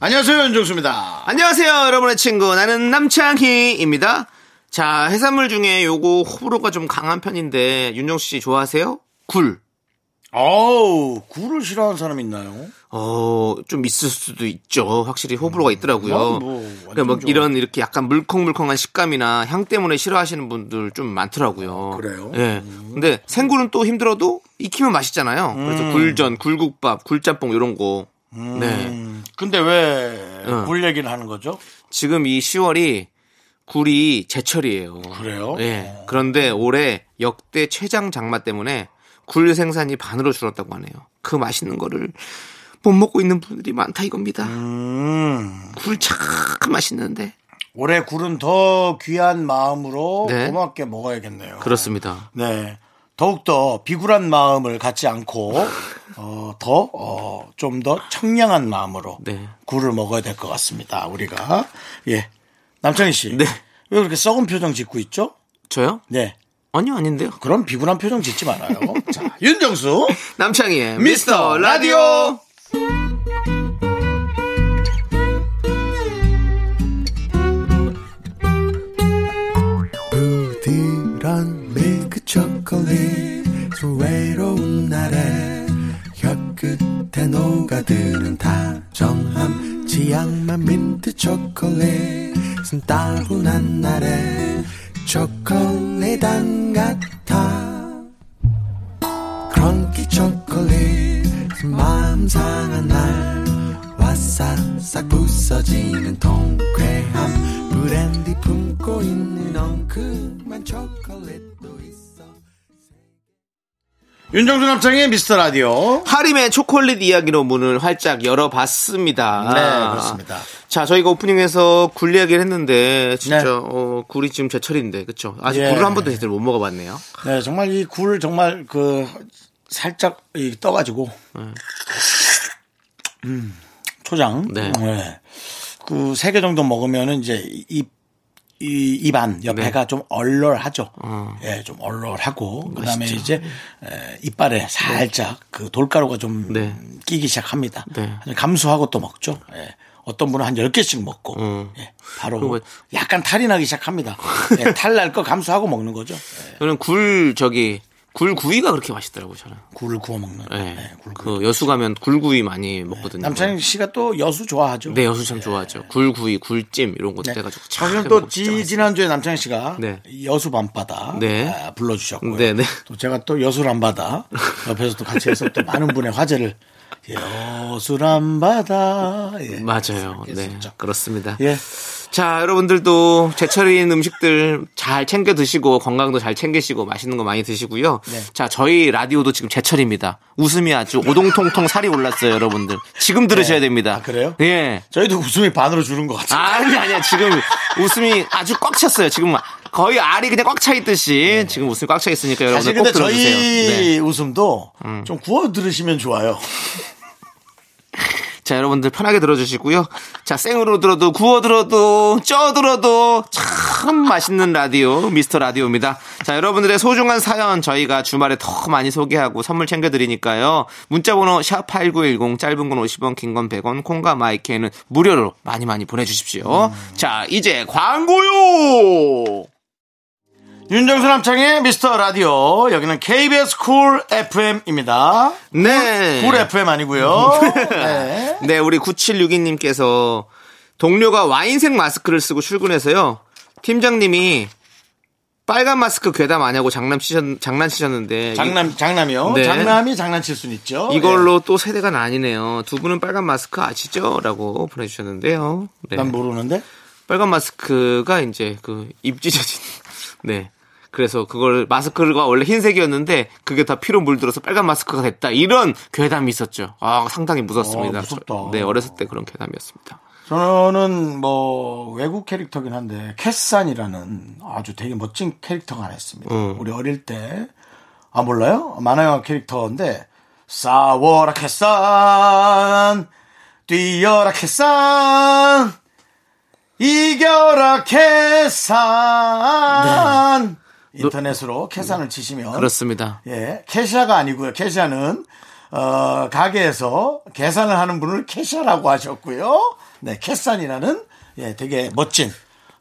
안녕하세요, 윤정수입니다. 안녕하세요, 여러분의 친구. 나는 남창희입니다. 자, 해산물 중에 요거 호불호가 좀 강한 편인데, 윤정수 씨 좋아하세요? 굴. 어우, 굴을 싫어하는 사람 있나요? 어, 좀 있을 수도 있죠. 확실히 호불호가 있더라고요. 난 뭐, 그러니까 뭐 이런 이렇게 약간 물컹물컹한 식감이나 향 때문에 싫어하시는 분들 좀 많더라고요. 그래요? 예. 근데 생굴은 또 힘들어도 익히면 맛있잖아요. 그래서 굴전, 굴국밥, 굴짬뽕 이런 거. 네. 음, 근데 왜, 어. 굴 얘기를 하는 거죠? 지금 이 10월이 굴이 제철이에요. 그래요? 예. 그런데 올해 역대 최장 장마 때문에 굴 생산이 반으로 줄었다고 하네요. 그 맛있는 거를 못 먹고 있는 분들이 많다 이겁니다. 음, 굴참 맛있는데. 올해 굴은 더 귀한 마음으로 네. 고맙게 먹어야겠네요. 그렇습니다. 네. 더욱더 비굴한 마음을 갖지 않고, 어, 더, 어, 좀 더 청량한 마음으로 네. 굴을 먹어야 될 것 같습니다. 우리가. 예. 남창희 씨. 네. 왜 그렇게 썩은 표정 짓고 있죠? 저요? 네. 아니요, 아닌데요. 그런 비굴한 표정 짓지 말아요. 자, 윤정수. 남창희의 미스터 라디오. 끝에 녹아드는 다정함. 지향만 민트 초콜릿 따분한 날에 초콜릿 안 같아. 크런키 초콜릿 마음 상한 날. 와싹싹 부서지는 통쾌함. 브랜디 품고 있는 엉큼한 초콜릿도 있어 윤정수 남창의 미스터 라디오. 하림의 초콜릿 이야기로 문을 활짝 열어봤습니다. 네, 그렇습니다. 자, 저희가 오프닝에서 굴 이야기를 했는데, 진짜, 네. 어, 굴이 지금 제철인데, 그쵸? 아직 예. 굴을 한 번도 제대로 못 먹어봤네요. 네, 정말 이 굴 정말 그 살짝 이 떠가지고 음, 초장. 네. 그 세 개 정도 먹으면은 이제 입, 이, 입안 옆에가 좀 얼얼하죠. 네. 어. 예, 좀 얼얼하고 그다음에 맛있죠. 이제 에, 이빨에 살짝 그 돌가루가 좀 네. 끼기 시작합니다. 네. 감수하고 또 먹죠. 예. 어떤 분은 한 10개씩 먹고 음. 예, 바로 그리고 약간 탈이 나기 시작합니다. 예, 탈날 거 감수하고 먹는 거죠. 예, 저는 굴, 저기, 굴 구이가 그렇게 맛있더라고요, 저는. 굴을 구워 먹는. 네. 네, 굴 구워. 그 여수 가면 굴구이 많이 먹거든요. 남창희 씨가 또 여수 좋아하죠. 네, 여수 참 좋아하죠. 굴구이, 굴찜 이런 것도 해가지고 참 사실은 또 지. 지난주에 남창희 씨가 네. 여수 밤바다 네. 아, 불러주셨고요. 네, 네. 또 제가 또 여수람바다 옆에서 또 같이 해서 또 많은 분의 화제를 여수람바다 예. 맞아요. 네, 했었죠. 그렇습니다. 예. 자, 여러분들도 제철인 음식들 잘 챙겨 드시고 건강도 잘 챙기시고 맛있는 거 많이 드시고요. 네. 자, 저희 라디오도 지금 제철입니다. 웃음이 아주 오동통통 살이 올랐어요, 여러분들. 지금 들으셔야 됩니다. 아, 그래요? 예. 저희도 웃음이 반으로 주는 것 같아요. 아니, 아니야. 지금 웃음이 아주 꽉 찼어요. 지금 거의 알이 그냥 꽉 차 있듯이 지금 웃음이 꽉 차 있으니까 네. 여러분들 꼭 들어주세요. 저희 네. 음. 웃음도 좀 구워 들으시면 좋아요. 자, 여러분들 편하게 들어주시고요. 자, 생으로 들어도, 구워 들어도, 쪄 들어도 참 맛있는 라디오, 미스터 라디오입니다. 자, 여러분들의 소중한 사연 저희가 주말에 더 많이 소개하고 선물 챙겨드리니까요. 문자번호 샵8910, 짧은 건 50원, 긴 건 100원, 콩과 마이크에는 무료로 많이 많이 보내주십시오. 자, 이제 광고요! 윤정수 남창희의 미스터 라디오 여기는 KBS 쿨 FM입니다. 네. 쿨 FM 아니고요. 네. 네, 우리 9762님께서 동료가 와인색 마스크를 쓰고 출근해서요. 팀장님이 빨간 마스크 괴담 아냐고 장난치셨, 장난치셨는데. 장남 장남이요. 네. 장남이 장난칠 수는 있죠. 이걸로 또 세대가 나뉘네요. 두 분은 빨간 마스크 아시죠? 라고 보내주셨는데요. 네. 예. 난 모르는데. 빨간 마스크가 이제 그 입 찢어진, 네. 그래서 그걸 마스크가 원래 흰색이었는데 그게 다 피로 물들어서 빨간 마스크가 됐다. 이런 괴담이 있었죠. 아, 상당히 무섭습니다. 어, 무섭다. 네, 어렸을 때 그런 괴담이었습니다. 저는 뭐 외국 캐릭터긴 한데 캐산이라는 아주 되게 멋진 캐릭터가 하나 있습니다. 음. 우리 어릴 때 아 몰라요? 만화영화 캐릭터인데 싸워라 캐산 뛰어라 캐산 이겨라 캐산 인터넷으로 캐산을 치시면 그렇습니다. 예, 캐샤가 아니고요. 캐샤는 어, 가게에서 계산을 하는 분을 캐샤라고 하셨고요. 네, 캐산이라는 예, 되게 멋진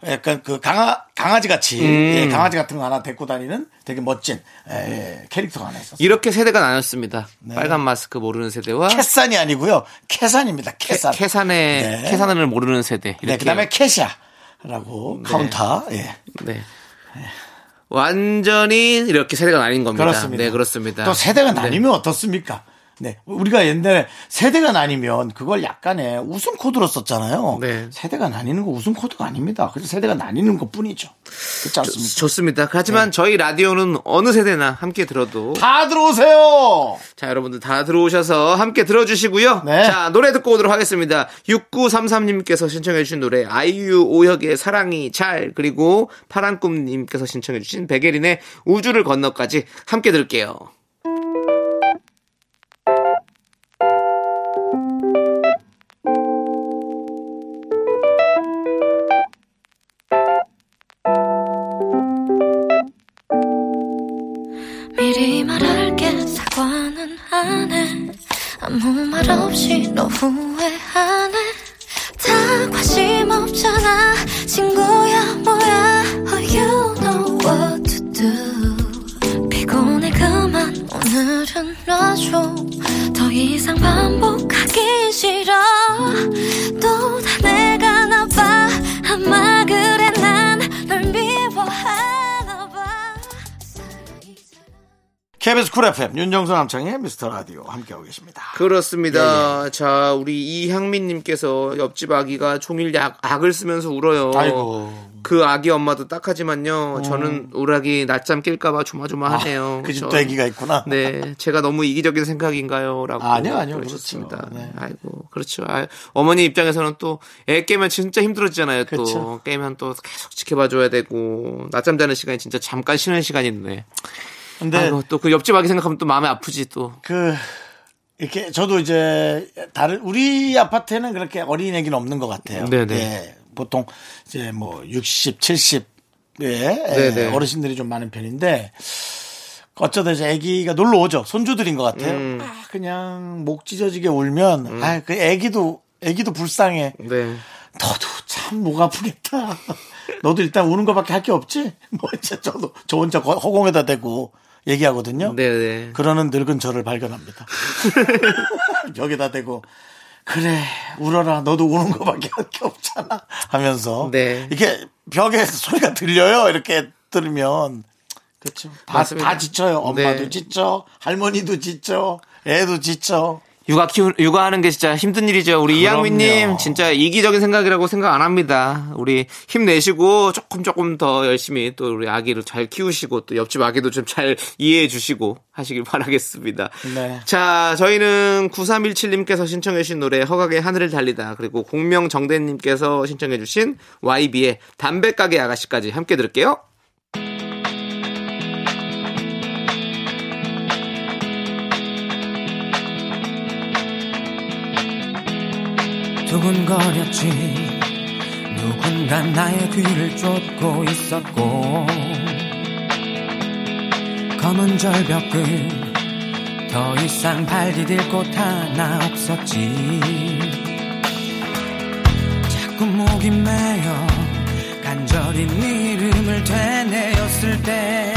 약간 그 강아 강아지 같이 예, 강아지 같은 거 하나 데리고 다니는 되게 멋진 예, 예, 캐릭터가 하나 있었어요. 이렇게 세대가 나눴습니다. 빨간 마스크 모르는 세대와 캐산이 아니고요. 캐산입니다. 캐, 캐산. 캐 산의 네. 캐산을 모르는 세대. 네. 그다음에 캐샤라고 카운터. 예. 네. 완전히 이렇게 세대가 나뉜 겁니다. 그렇습니다. 네, 그렇습니다. 또 세대가 네. 나뉘면 어떻습니까? 네. 우리가 옛날에 세대가 나뉘면 그걸 약간의 웃음 코드로 썼잖아요. 네. 세대가 나뉘는 거 웃음 코드가 아닙니다. 그래서 세대가 나뉘는 것 뿐이죠. 그렇지 않습니까? 좋 습니다. 네. 하지만 저희 라디오는 어느 세대나 함께 들어도 다 들어오세요! 자, 여러분들 다 들어오셔서 함께 들어주시고요. 네. 자, 노래 듣고 오도록 하겠습니다. 6933님께서 신청해주신 노래, 아이유 오혁의 사랑이 잘, 그리고 파란꿈님께서 신청해주신 백예린의 우주를 건너까지 함께 들을게요. 사과는 안해. 아무 말 없이 너 후회하네. 다 관심 없잖아. 친구야 뭐야? Oh you know what to do? 피곤해 그만. 오늘은 놔줘. 더 이상 반 KBS 쿨 FM 윤정수 남창희의 미스터 라디오 함께하고 계십니다. 그렇습니다. 예, 자, 우리 이향민님께서 옆집 아기가 종일 약, 악을 쓰면서 울어요. 아이고. 그 아기 엄마도 딱하지만요. 저는 우리 아기 낮잠 깰까봐 조마조마하네요. 그 집도 저- 애기가 있구나. 네, 제가 너무 이기적인 생각인가요? 라고. 아니요, 아니요. 그렇죠. 네. 아이고, 그렇죠. 아, 어머니 입장에서는 또 애 깨면 진짜 힘들어지잖아요. 또 그렇죠. 깨면 또 계속 지켜봐줘야 되고 낮잠 자는 시간이 진짜 잠깐 쉬는 시간인데. 근데 또 그 옆집 아기 생각하면 또 마음이 아프지 또. 그 이렇게 저도 이제 다른 우리 아파트에는 그렇게 어린 애기는 없는 것 같아요. 네네. 예, 보통 이제 뭐 60, 70의 네네. 어르신들이 좀 많은 편인데 어쩌다 이제 아기가 놀러 오죠. 손주들인 것 같아요. 음. 아, 그냥 목 찢어지게 울면 아, 그 아기도 아기도 불쌍해. 네. 너도 참 목 아프겠다. 너도 일단 우는 것밖에 할 게 없지? 뭐 이제 저도 저 혼자 거- 허공에다 대고 얘기하거든요. 네네. 그러는 늙은 저를 발견합니다. 벽에다 대고 그래 울어라 너도 우는 거밖에 할 게 없잖아 하면서 네. 이렇게 벽에 소리가 들려요 이렇게 들으면 그렇죠 다, 맞습니다. 다 지쳐요 엄마도 네. 지쳐 할머니도 지쳐 애도 지쳐 육아 키우 육아하는 게 진짜 힘든 일이죠. 우리 이양민님. 진짜 이기적인 생각이라고 생각 안 합니다. 우리 힘내시고 조금 조금 더 열심히 또 우리 아기를 잘 키우시고 또 옆집 아기도 좀 잘 이해해 주시고 하시길 바라겠습니다. 네. 자, 저희는 9317님께서 신청해 주신 노래 허각의 하늘을 달리다 그리고 공명정대님께서 신청해 주신 YB의 담배가게 아가씨까지 함께 들을게요. 두근거렸지. 누군가 나의 귀를 쫓고 있었고 검은 절벽 끝더 이상 발 디딜 곳 하나 없었지. 자꾸 목이 메여 간절히 네 이름을 되뇌었을 때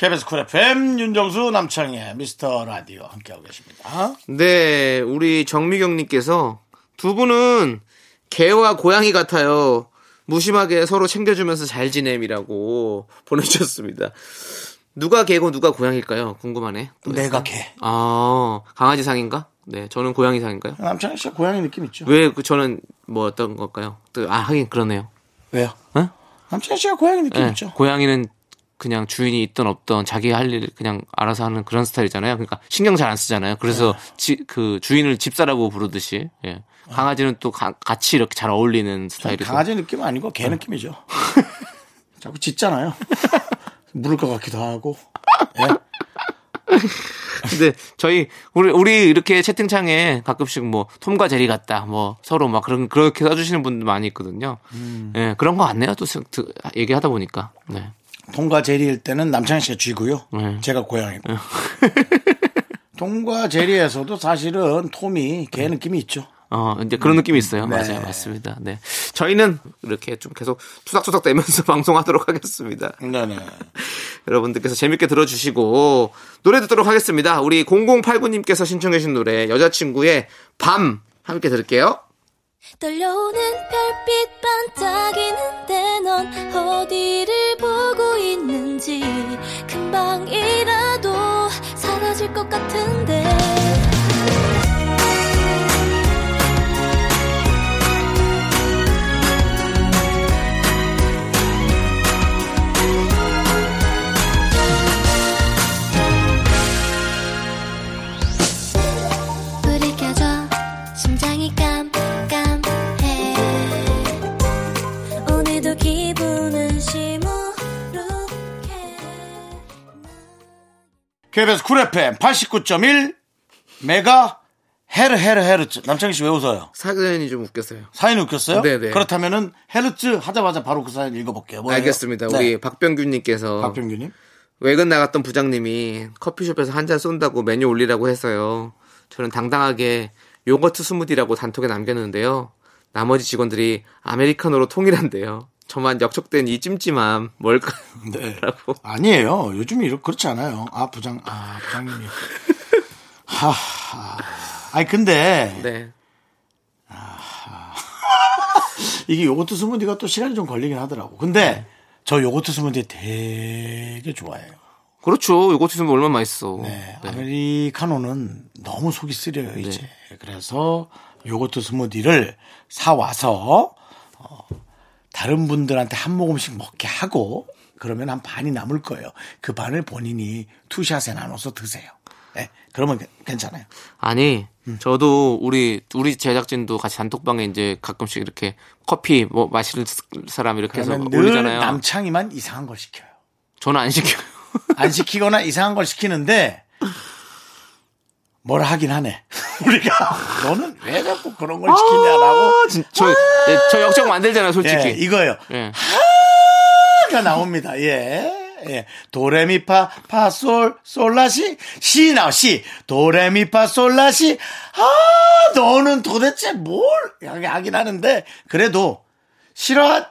KBS 쿨 FM 윤정수 남창의 미스터 라디오 함께하고 계십니다. 네, 우리 정미경님께서 두 분은 개와 고양이 같아요. 무심하게 서로 챙겨주면서 잘 지냄이라고 보내주셨습니다. 누가 개고 누가 고양일까요? 궁금하네. 또 내가. 개. 아, 강아지 상인가? 네, 저는 고양이 상인가요? 남창희 씨가 고양이 느낌 있죠? 왜 그 저는 뭐 어떤 걸까요? 또, 아, 하긴 그러네요. 왜요? 어? 남창희 씨가 고양이 느낌 네, 있죠? 고양이는 그냥 주인이 있든 없든 자기 할 일 그냥 알아서 하는 그런 스타일이잖아요. 그러니까 신경 잘 안 쓰잖아요. 그래서 네. 지, 그 주인을 집사라고 부르듯이 예. 강아지는 또 가- 같이 이렇게 잘 어울리는 스타일이고 강아지 느낌 아니고 개 느낌이죠. 자꾸 짖잖아요. 물을 것 같기도 하고. 예? 근데 저희 우리 우리 이렇게 채팅창에 가끔씩 뭐 톰과 제리 같다 뭐 서로 막 그런 그렇게 써주시는 분들 많이 있거든요. 음. 예 그런 거 같네요. 또 얘기하다 보니까 네. 통과 제리일 때는 남창희 씨가 쥐고요. 네. 제가 고양이고. 통과 제리에서도 사실은 톰이 개 느낌이 있죠. 어, 이제 그런 느낌이 있어요. 네. 맞아요. 맞습니다. 네. 저희는 이렇게 좀 계속 투닥투닥 대면서 방송하도록 하겠습니다. 네네. 여러분들께서 재밌게 들어주시고 노래 듣도록 하겠습니다. 우리 0089님께서 신청해주신 노래 여자친구의 밤 함께 들을게요. 떨려오는 별빛 반짝이는데 넌 어디를 보고 있는지 금방이라도 사라질 것 같은데. 불이 켜져 심장이 깜 KBS 쿨 FM 89.1 메가 헤르 헤르 헤르츠. 남창희 씨 왜 웃어요? 사연이 좀 웃겼어요. 사연이 웃겼어요? 네네. 그렇다면은 헤르츠 하자마자 바로 그 사연 읽어볼게요. 뭐예요? 알겠습니다. 네. 우리 박병규님께서 박병규님. 외근 나갔던 부장님이 커피숍에서 한 잔 쏜다고 메뉴 올리라고 했어요. 저는 당당하게 요거트 스무디라고 단톡에 남겼는데요. 나머지 직원들이 아메리카노로 통일한대요. 저만 역적된 이 찜찜함 뭘까요? 네. 라고. 아니에요. 요즘이 이렇게 그렇지 않아요. 아 부장 아 부장님이. 하하. 아니 근데 네. 이게 요거트 스무디가 또 시간이 좀 걸리긴 하더라고. 근데 저 요거트 스무디 되게 좋아해요. 그렇죠. 요거트 스무디 얼마나 맛있어. 네, 네. 아메리카노는 너무 속이 쓰려요 이제. 그래서 요거트 스무디를 사 와서 어, 다른 분들한테 한 모금씩 먹게 하고 그러면 한 반이 남을 거예요. 그 반을 본인이 투샷에 나눠서 드세요. 네, 그러면 괜- 괜찮아요. 아니, 음. 저도 우리 우리 제작진도 같이 단톡방에 이제 가끔씩 이렇게 커피 뭐 마실 사람 이렇게 해서 올리잖아요. 남창이만 이상한 걸 시켜요. 저는 안 시켜요. 안 시키거나 이상한 걸 시키는데 뭐라 하긴 하네. 우리가 너는 왜 자꾸 그런 걸 시키냐라고. 진- 저, 예, 저 역적 만들잖아요, 솔직히. 예, 이거요. 예. 가 나옵니다. 예. 예. 도레미파 파솔 솔라시 시 나와 시 도레미파 솔라시 아 너는 도대체 뭘 하긴 하는데 그래도 싫어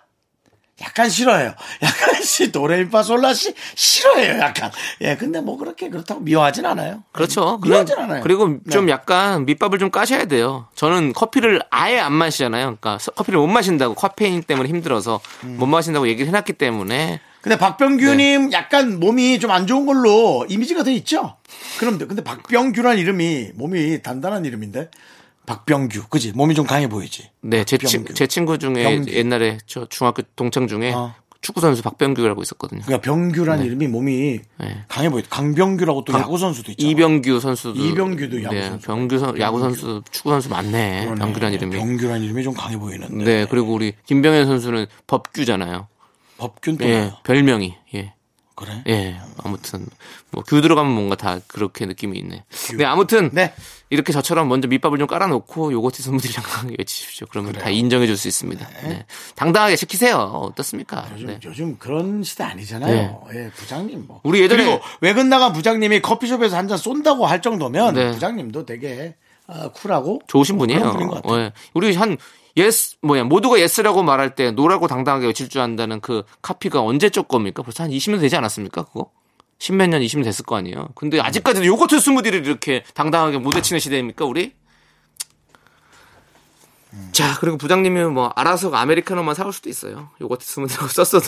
약간 싫어해요. 약간 시 도레미파 솔라시 싫어해요. 약간 예 근데 뭐 그렇게 그렇다고 미워하진 않아요. 그렇죠. 그냥- 미워하진 않아요. 그리고 좀 네. 약간 밑밥을 좀 까셔야 돼요. 저는 커피를 아예 안 마시잖아요. 그러니까 서- 커피를 못 마신다고 카페인 때문에 힘들어서 음. 못 마신다고 얘기를 해놨기 때문에 근데 박병규님 약간 몸이 좀 안 좋은 걸로 이미지가 돼 있죠? 그럼 돼. 근데 박병규란 이름이 몸이 단단한 이름인데 박병규 그지 몸이 좀 강해 보이지. 네, 제, 친. 제 친구 중에 병규. 옛날에 저 중학교 동창 중에 어. 축구 선수 박병규라고 있었거든요. 그러니까 병규란 이름이 몸이 네. 강해 보이. 강병규라고 또 야구 선수도 있잖아. 이병규 선수도 이병규도 야구 네, 선수. 병규 선 야구 선수 축구 선수 맞네. 그러네. 병규란 이름이. 병규란 이름이 좀 강해 보이는데. 네, 그리고 우리 김병현 선수는 법규잖아요. 법규는 또 예? 별명이. 예. 그래? 예, 아무튼 뭐 규 들어가면 뭔가 다 그렇게 느낌이 있네. 네, 아무튼 네. 이렇게 저처럼 먼저 밑밥을 좀 깔아 놓고 요거트 스무디랑 외치십시오. 그러면 다 인정해 줄 수 있습니다. 네. 당당하게 시키세요. 어떻습니까? 요즘, 네. 요즘 그런 시대 아니잖아요. 예, 부장님 뭐. 우리 예전에- 그리고 외근 나간 부장님이 커피숍에서 한 잔 쏜다고 할 정도면 네. 부장님도 되게 아, 쿨하고 좋으신 뭐 분이에요. 그런 분인 것 같아요. 예. 우리 한 예스 뭐야 모두가 예스라고 말할 때 노라고 당당하게 외칠 줄 안다는 그 카피가 언제적 겁니까? 벌써 한 20년 되지 않았습니까? 그거 십몇 년, 이십 년 됐을 거 아니에요. 근데 아직까지도 요거트 스무디를 이렇게 당당하게 못 외치는 시대입니까, 우리? 자, 그리고 부장님이 뭐 알아서 아메리카노만 사올 수도 있어요. 요거트 스무디라고 썼어도.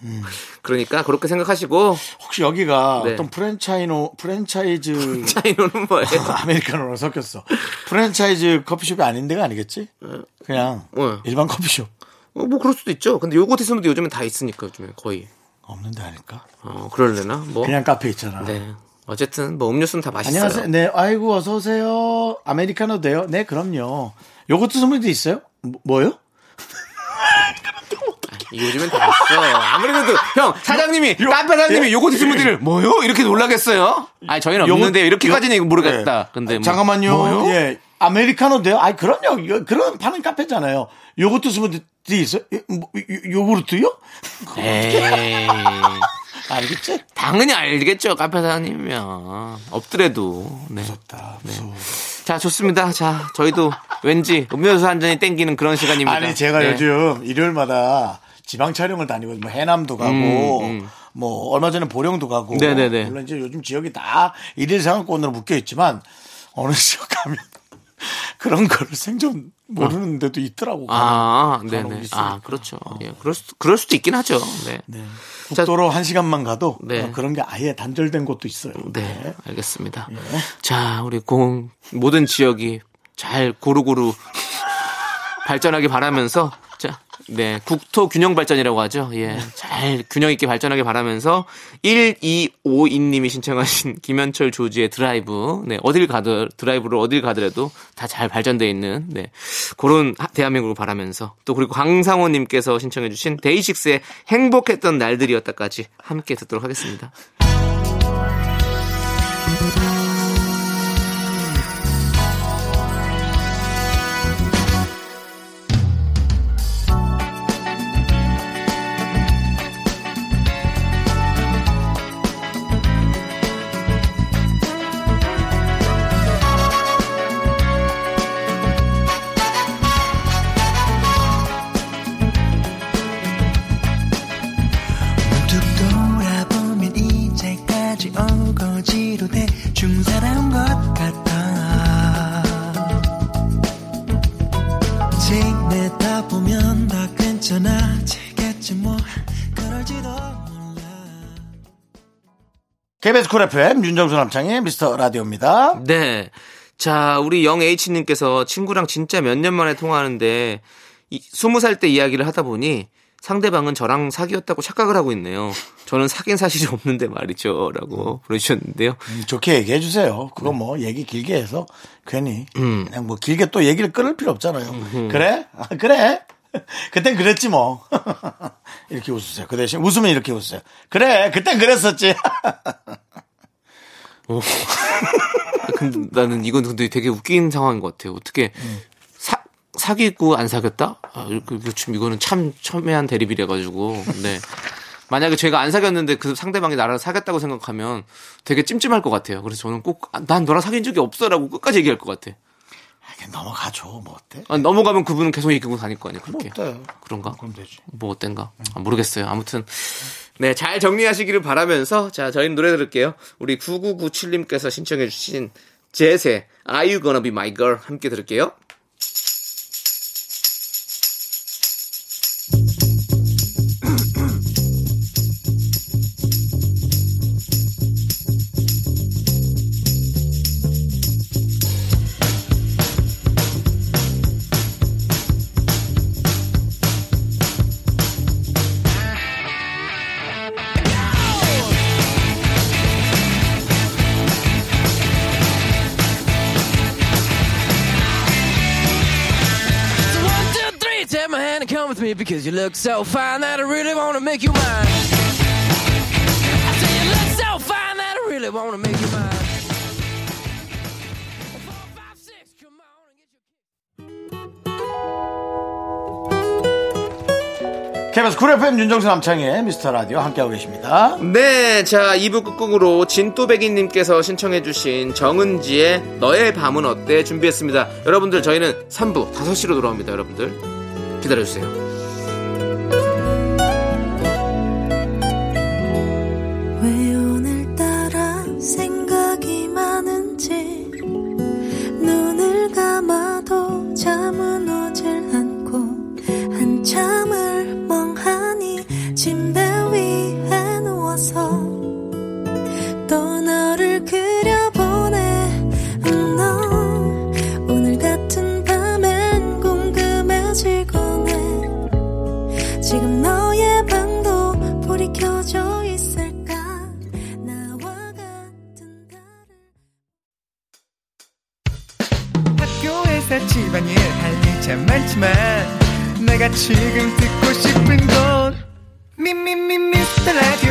그러니까 그렇게 생각하시고 혹시 여기가 네. 어떤 프랜차이노 프랜차이즈 차이노는 뭐예요? 아메리카노로 섞였어. 프랜차이즈 커피숍이 아닌 데가 아니겠지? 그냥 네. 일반 커피숍 어, 뭐 그럴 수도 있죠. 근데 요거트 스무디 요즘엔 다 있으니까 요즘에 거의. 없는 데 아닐까? 어, 그럴래나? 뭐. 그냥 카페 있잖아. 네. 어쨌든 뭐 음료수는 다 맛있어요. 안녕하세요. 네, 아이고 어서 오세요. 아메리카노 돼요? 네, 그럼요. 요거트 스무디 있어요? 뭐, 뭐요? 요즘엔 다 있어. 아무래도 형 사장님이 카페 사장님이 예? 요거트 스무디를 뭐요? 이렇게 놀라겠어요? 아니 저희는 요거- 없는데 이렇게까지는 요- 모르겠다. 예. 근데 뭐, 잠깐만요. 뭐요? 예. 아메리카노 돼요? 아니, 그럼요. 요- 그런 파는 카페잖아요. 요거트 스무디 있어요? 요, 뭐, 요- 요구르트요? 에이, 알겠지? 당연히 알겠죠. 카페 사장님이면 없더라도. 네. 무섭다. 무서워. 자 좋습니다. 자 저희도 왠지 음료수 한 잔이 땡기는 그런 시간입니다. 아니 제가 네. 요즘 일요일마다 지방 촬영을 다니고 뭐 해남도 가고 뭐 얼마 전에 보령도 가고 음, 네네네. 물론 이제 요즘 지역이 다 일일 상황권으로 묶여 있지만 어느 지역 가면 그런 거를 생전 모르는 데도 있더라고. 아, 네네. 있으니까. 아, 그렇죠. 예, 그럴 수, 그럴 수도 있긴 하죠. 네. 네. 국도로 한 시간만 가도 네. 어, 그런 게 아예 단절된 곳도 있어요. 네, 알겠습니다. 예. 자, 우리 공 모든 지역이 잘 고루고루 발전하기 바라면서 자, 네, 국토 균형 발전이라고 하죠. 예, 잘 균형 있게 발전하기 바라면서 1252님이 신청하신 김현철 조지의 드라이브, 네, 어딜 가더 드라이브를 어딜 가더라도 다 잘 발전돼 있는 네 그런 하- 대한민국을 바라면서 또 그리고 강상호 님께서 신청해 주신 데이식스의 행복했던 날들이었다까지 함께 듣도록 하겠습니다. KBS 쿨 FM 윤정수 남창의 미스터 라디오입니다. 네. 자, 우리 영 H님께서 친구랑 진짜 몇 년 만에 통화하는데, 이, 20살 때 이야기를 하다 보니, 상대방은 저랑 사귀었다고 착각을 하고 있네요. 저는 사귄 사실이 없는데 말이죠. 라고 보내주셨는데요. 음, 좋게 얘기해 주세요. 그거 뭐 얘기 길게 해서 괜히 그냥 뭐 길게 또 얘기를 끊을 필요 없잖아요. 그래? 아, 그래? 그땐 그랬지 뭐. 이렇게 웃으세요. 그 대신 웃으면 이렇게 웃으세요. 그래, 그땐 그랬었지. 근데 나는 이건 근데 되게 웃긴 상황인 것 같아요. 어떻게, 사, 사귀고 안 사귀었다? 아, 이거, 이거 좀 이거는 참 첨예한 대립이래 가지고. 근데, 만약에 제가 안 사귀었는데 그 상대방이 나랑 사귀었다고 생각하면 되게 찜찜할 것 같아요. 그래서 저는 꼭, 아, 난 너랑 사귄 적이 없어라고 끝까지 얘기할 것 같아. 그냥 넘어가죠. 뭐 어때? 아, 넘어가면 그분은 계속 얘기하고 다닐 거 아니에요. 그렇게. 어때요? 그런가? 그럼 되지. 뭐 어땐가? 아, 모르겠어요. 아무튼 네, 잘 정리하시기를 바라면서 자, 저희는 노래 들을게요. 우리 9997님께서 신청해 주신 제세 Are You Gonna Be My Girl 함께 들을게요. Look so fine that I really want to make you mine. I say you look so fine that I really want to make you mine. Four, five, six, come on and get your KBS 쿨 FM 윤정수 남창의 미스터 라디오 함께하고 계십니다. 네, 자 2부 끝곡으로 진또배기님께서 신청해 주신 정은지의 너의 밤은 어때 준비했습니다. 여러분들 저희는 3부 5시로 돌아옵니다. 여러분들 기다려주세요. 또 너를 그려보내 음, 너 오늘 같은 밤엔 궁금해지곤 해 지금 너의 방도 불이 켜져 있을까? 나와 같은 다른 학교에서 집안일 할 일 참 많지만 내가 지금 듣고 싶은 건 미미미 미스터 라디오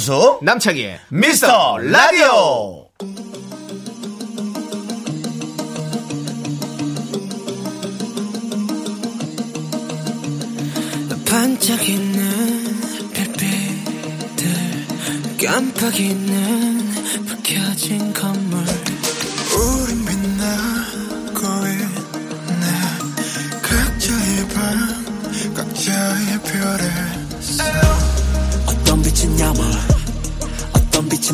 윤정수 남창희의 미스터 라디오. 반짝이는 별빛들 깜빡이는 불 켜진 건물. 우린 빛나고 있네. 각자의 방 각자의 별에. 어떤 빛은 야망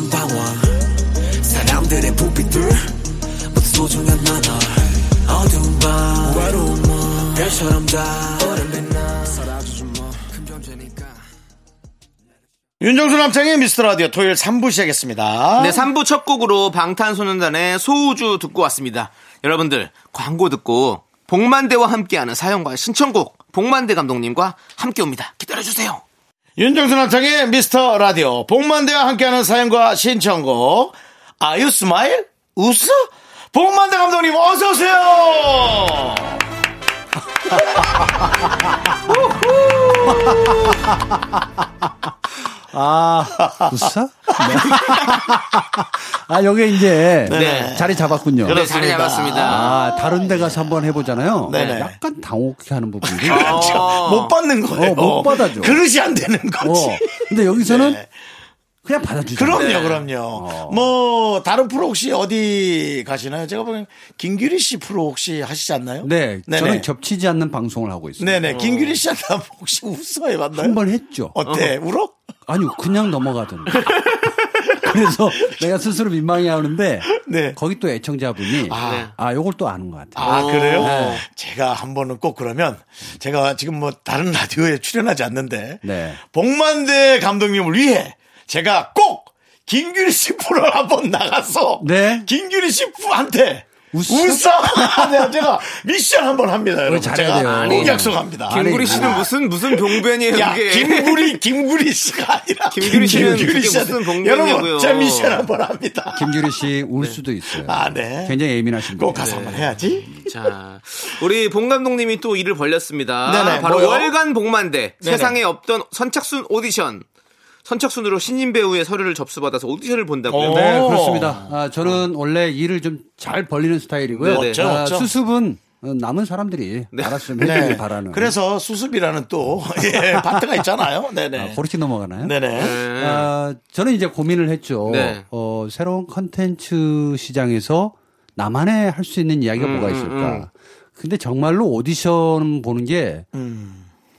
방황 사람들의 부비들 모두 소중한 나날 어두운 밤 외로운 밤 별처럼 다 오랜 빛나 사라지지 뭐 금전제니까 윤정수 남창의 미스터 라디오 토요일 3부 시작했습니다. 네, 3부 첫 곡으로 방탄소년단의 소우주 듣고 왔습니다. 여러분들, 광고 듣고 복만대와 함께하는 사연과 신청곡 복만대 감독님과 함께 옵니다. 기다려주세요. 윤정수 남창희의 미스터 라디오. 봉만대와 함께하는 사연과 신청곡. Are you smile 웃어? 봉만대 감독님 어서 오세요. 아, 웃어? 네. 아, 여기 이제 네. 자리 잡았군요. 네, 자리 잡았습니다. 아, 다른 데 가서 한번 해보잖아요. 네네. 약간 당혹해 하는 부분이. 어. 못 받는 거예요. 어, 못 받아줘. 그릇이 안 되는 거지. 어. 근데 여기서는 네. 그냥 받아주죠. 그럼요, 네. 그럼요. 어. 뭐 다른 프로 혹시 어디 가시나요? 제가 보기엔 김규리 씨 프로 혹시 하시지 않나요? 네, 네네. 저는 겹치지 않는 방송을 하고 있어요. 네네. 김규리 씨한테 혹시 웃어 해봤나요? 한 번 했죠. 어때? 울어? 아니요, 그냥 넘어가던데. 그래서 내가 스스로 민망해 하는데 네. 거기 또 애청자분이 아, 아. 요걸 또 아는 것 같아요. 아, 그래요? 네. 제가 한 번은 꼭 그러면 제가 지금 뭐 다른 라디오에 출연하지 않는데 네. 복만대 감독님을 위해 제가 꼭 김규리 씨 프로 한번 나가서 네. 김규리 씨한테 웃어? 웃어? 네, 제가 미션 한번 합니다, 여러분. 제가. 꼭 아니, 약속합니다. 김구리 씨는 무슨 무슨 봉변이에요, 야, 그게. 김구리, 김구리 씨가 아니라. 김구리 씨는 그게 씨한테. 무슨 복면이냐고요. 여러분, 제 미션 한번 합니다. 김규리 씨울 수도 있어요. 아, 네. 굉장히 예민하신 분. 꼭 가서 한번 해야지. 자, 우리 봉 감독님이 또 일을 벌렸습니다. 네네, 바로 뭐요? 월간 복만대 네네. 세상에 없던 선착순 오디션. 선착순으로 신인 배우의 서류를 접수받아서 오디션을 본다고요. 오. 네, 그렇습니다. 아, 저는 원래 일을 좀 잘 벌리는 스타일이고요. 네네. 멋져, 아. 수습은 어, 남은 사람들이 알아서 좀 해주길 바라는. 그래서 수습이라는 또, 예, 파트가 있잖아요. 네네. 아, 그렇게 넘어가나요? 네네. 아, 저는 이제 고민을 했죠. 네. 어, 새로운 컨텐츠 시장에서 나만의 할 수 있는 이야기가 음, 뭐가 음, 있을까. 근데 정말로 오디션 보는 게 음.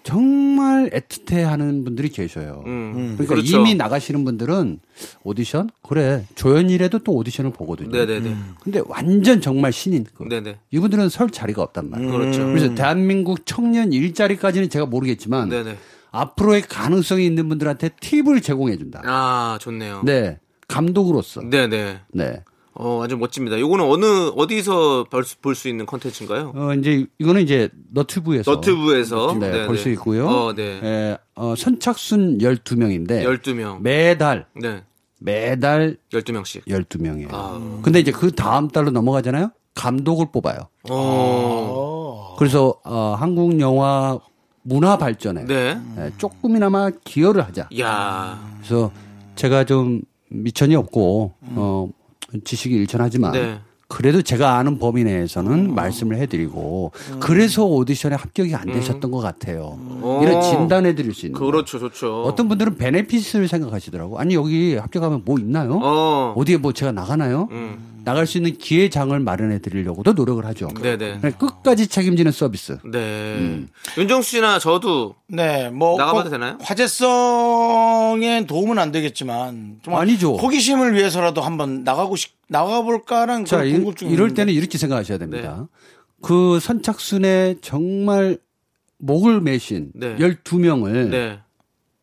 정말 애틋해 하는 분들이 계셔요. 음, 그러니까 그렇죠. 이미 나가시는 분들은 오디션? 그래. 조연이라도 또 오디션을 보거든요. 네네네. 근데 완전 정말 신인. 그. 네네. 이분들은 설 자리가 없단 말이에요. 그렇죠. 그래서 대한민국 청년 일자리까지는 제가 모르겠지만 네네. 앞으로의 가능성이 있는 분들한테 팁을 제공해 준다. 아, 좋네요. 네. 감독으로서. 네네. 네. 어, 아주 멋집니다. 요거는 어느, 어디서 볼 수 있는 컨텐츠인가요? 어, 이제 이거는 이제 너튜브에서 너튜브에서. 네, 네네. 볼수 있고요. 어, 네. 예, 어, 선착순 12명인데 12명. 매달 네. 매달 12명씩. 12명이에요. 아. 근데 이제 그 다음 달로 넘어가잖아요. 감독을 뽑아요. 어. 그래서 어, 한국 영화 문화 발전에 네. 예, 조금이나마 기여를 하자. 야 그래서 제가 좀 미천이 없고 어 지식이 일천하지만 네. 그래도 제가 아는 범위 음. 내에서는 말씀을 해드리고 그래서 오디션에 합격이 안 되셨던 것 같아요. 오. 이런 진단해 드릴 수 있는. 그렇죠, 좋죠. 어떤 분들은 베네핏을 생각하시더라고. 아니 여기 합격하면 뭐 있나요? 어. 어디에 뭐 제가 나가나요? 음. 나갈 수 있는 기회장을 마련해 드리려고도 노력을 하죠. 네네. 그냥 끝까지 책임지는 서비스. 네. 윤정수 씨나 저도 네, 뭐 나가봐도 꼭 되나요? 화제성엔 도움은 안 되겠지만 좀 아니죠. 호기심을 위해서라도 한번 나가고 싶 나가볼까라는 자, 그런 이, 궁금증이 이럴 있는데. 때는 이렇게 생각하셔야 됩니다. 네. 그 선착순에 정말 목을 매신 네. 12명을 네.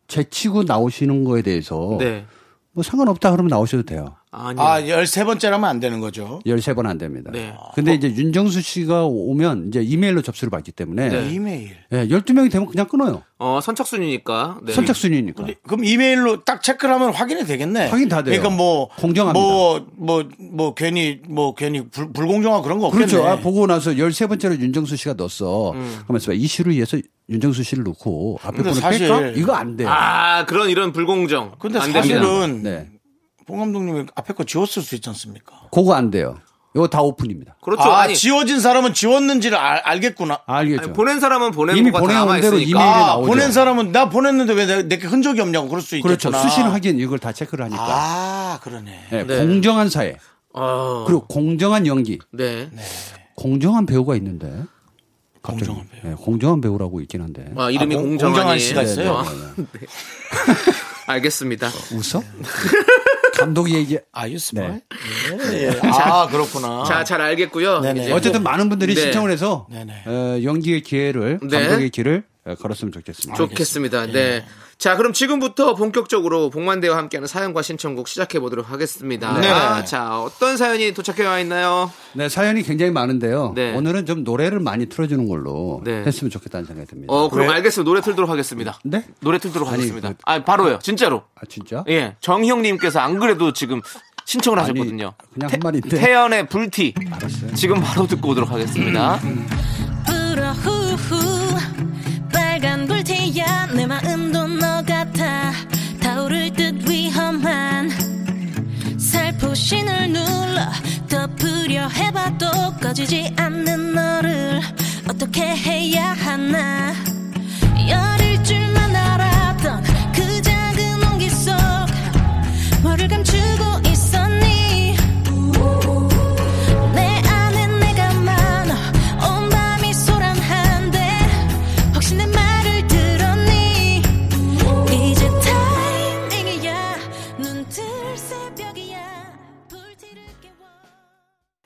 제치고 나오시는 거에 대해서 네. 뭐 상관없다 그러면 나오셔도 돼요. 아니. 아, 13번째라면 안 되는 거죠. 13번 안 됩니다. 네. 근데 이제 윤정수 씨가 오면 이제 이메일로 접수를 받기 때문에 네. 이메일. 예, 12명이 되면 그냥 끊어요. 어, 선착순이니까. 네. 선착순이니까. 근데 그럼 이메일로 딱 체크를 하면 확인이 되겠네. 확인 다 돼요. 그러니까 뭐 공정합니다. 뭐뭐뭐 괜히 뭐 괜히 불, 불공정한 그런 거 없겠네. 그렇죠. 아, 보고 나서 13번째로 윤정수 씨가 넣었어. 음. 그러면서 이슈를 위해서 윤정수 씨를 넣고 앞에 분을 사실- 뺄까? 이거 안 돼요. 아, 그런 이런 불공정. 근데. 사실은 네. 봉 감독님이 앞에 거 지웠을 수 있지 않습니까? 그거 안 돼요. 이거 다 오픈입니다. 그렇죠. 아, 아니, 지워진 사람은 지웠는지를 알, 알겠구나. 알겠죠. 아니, 보낸 사람은 보낸 이미 보내온 대로 있으니까. 이메일에 아, 나오죠. 보낸 사람은 나 보냈는데 왜 내, 내게 흔적이 없냐고 그럴 수 그렇죠. 있겠구나. 수신 확인 이걸 다 체크를 하니까. 아, 그러네. 네, 네. 공정한 사회. 어. 그리고 공정한 연기. 네. 공정한 배우가 있는데. 갑자기. 공정한 배우. 네, 공정한 배우라고 있긴 한데. 아, 이름이 아, 공- 공정한 씨가 있어요? 어, 네. 알겠습니다. 웃어? 감독이 얘기. 아, 유 스마 네. 예, 예. 아, 그렇구나. 자, 잘 알겠고요. 어쨌든 많은 분들이 네. 신청을 해서 네네. 어, 연기의 기회를 네. 감독의 길을 어, 걸었으면 좋겠습니다. 좋겠습니다. 네. 자, 그럼 지금부터 본격적으로 복만대와 함께하는 사연과 신청곡 시작해 보도록 하겠습니다. 네. 아, 자, 어떤 사연이 도착해 와 있나요? 네, 사연이 굉장히 많은데요. 네. 오늘은 좀 노래를 많이 틀어주는 걸로 네. 했으면 좋겠다는 생각이 듭니다. 어, 그럼 왜? 알겠습니다. 노래 틀도록 하겠습니다. 네? 노래 틀도록 아니, 하겠습니다. 그- 아, 바로요. 진짜로. 아, 진짜? 예. 정희영님께서 안 그래도 지금 신청을 아니, 하셨거든요. 그냥 태- 한 말인데. 태연의 불티. 알았어요. 지금 바로 듣고 오도록 하겠습니다. 지지 않는 너를 어떻게 해야 하나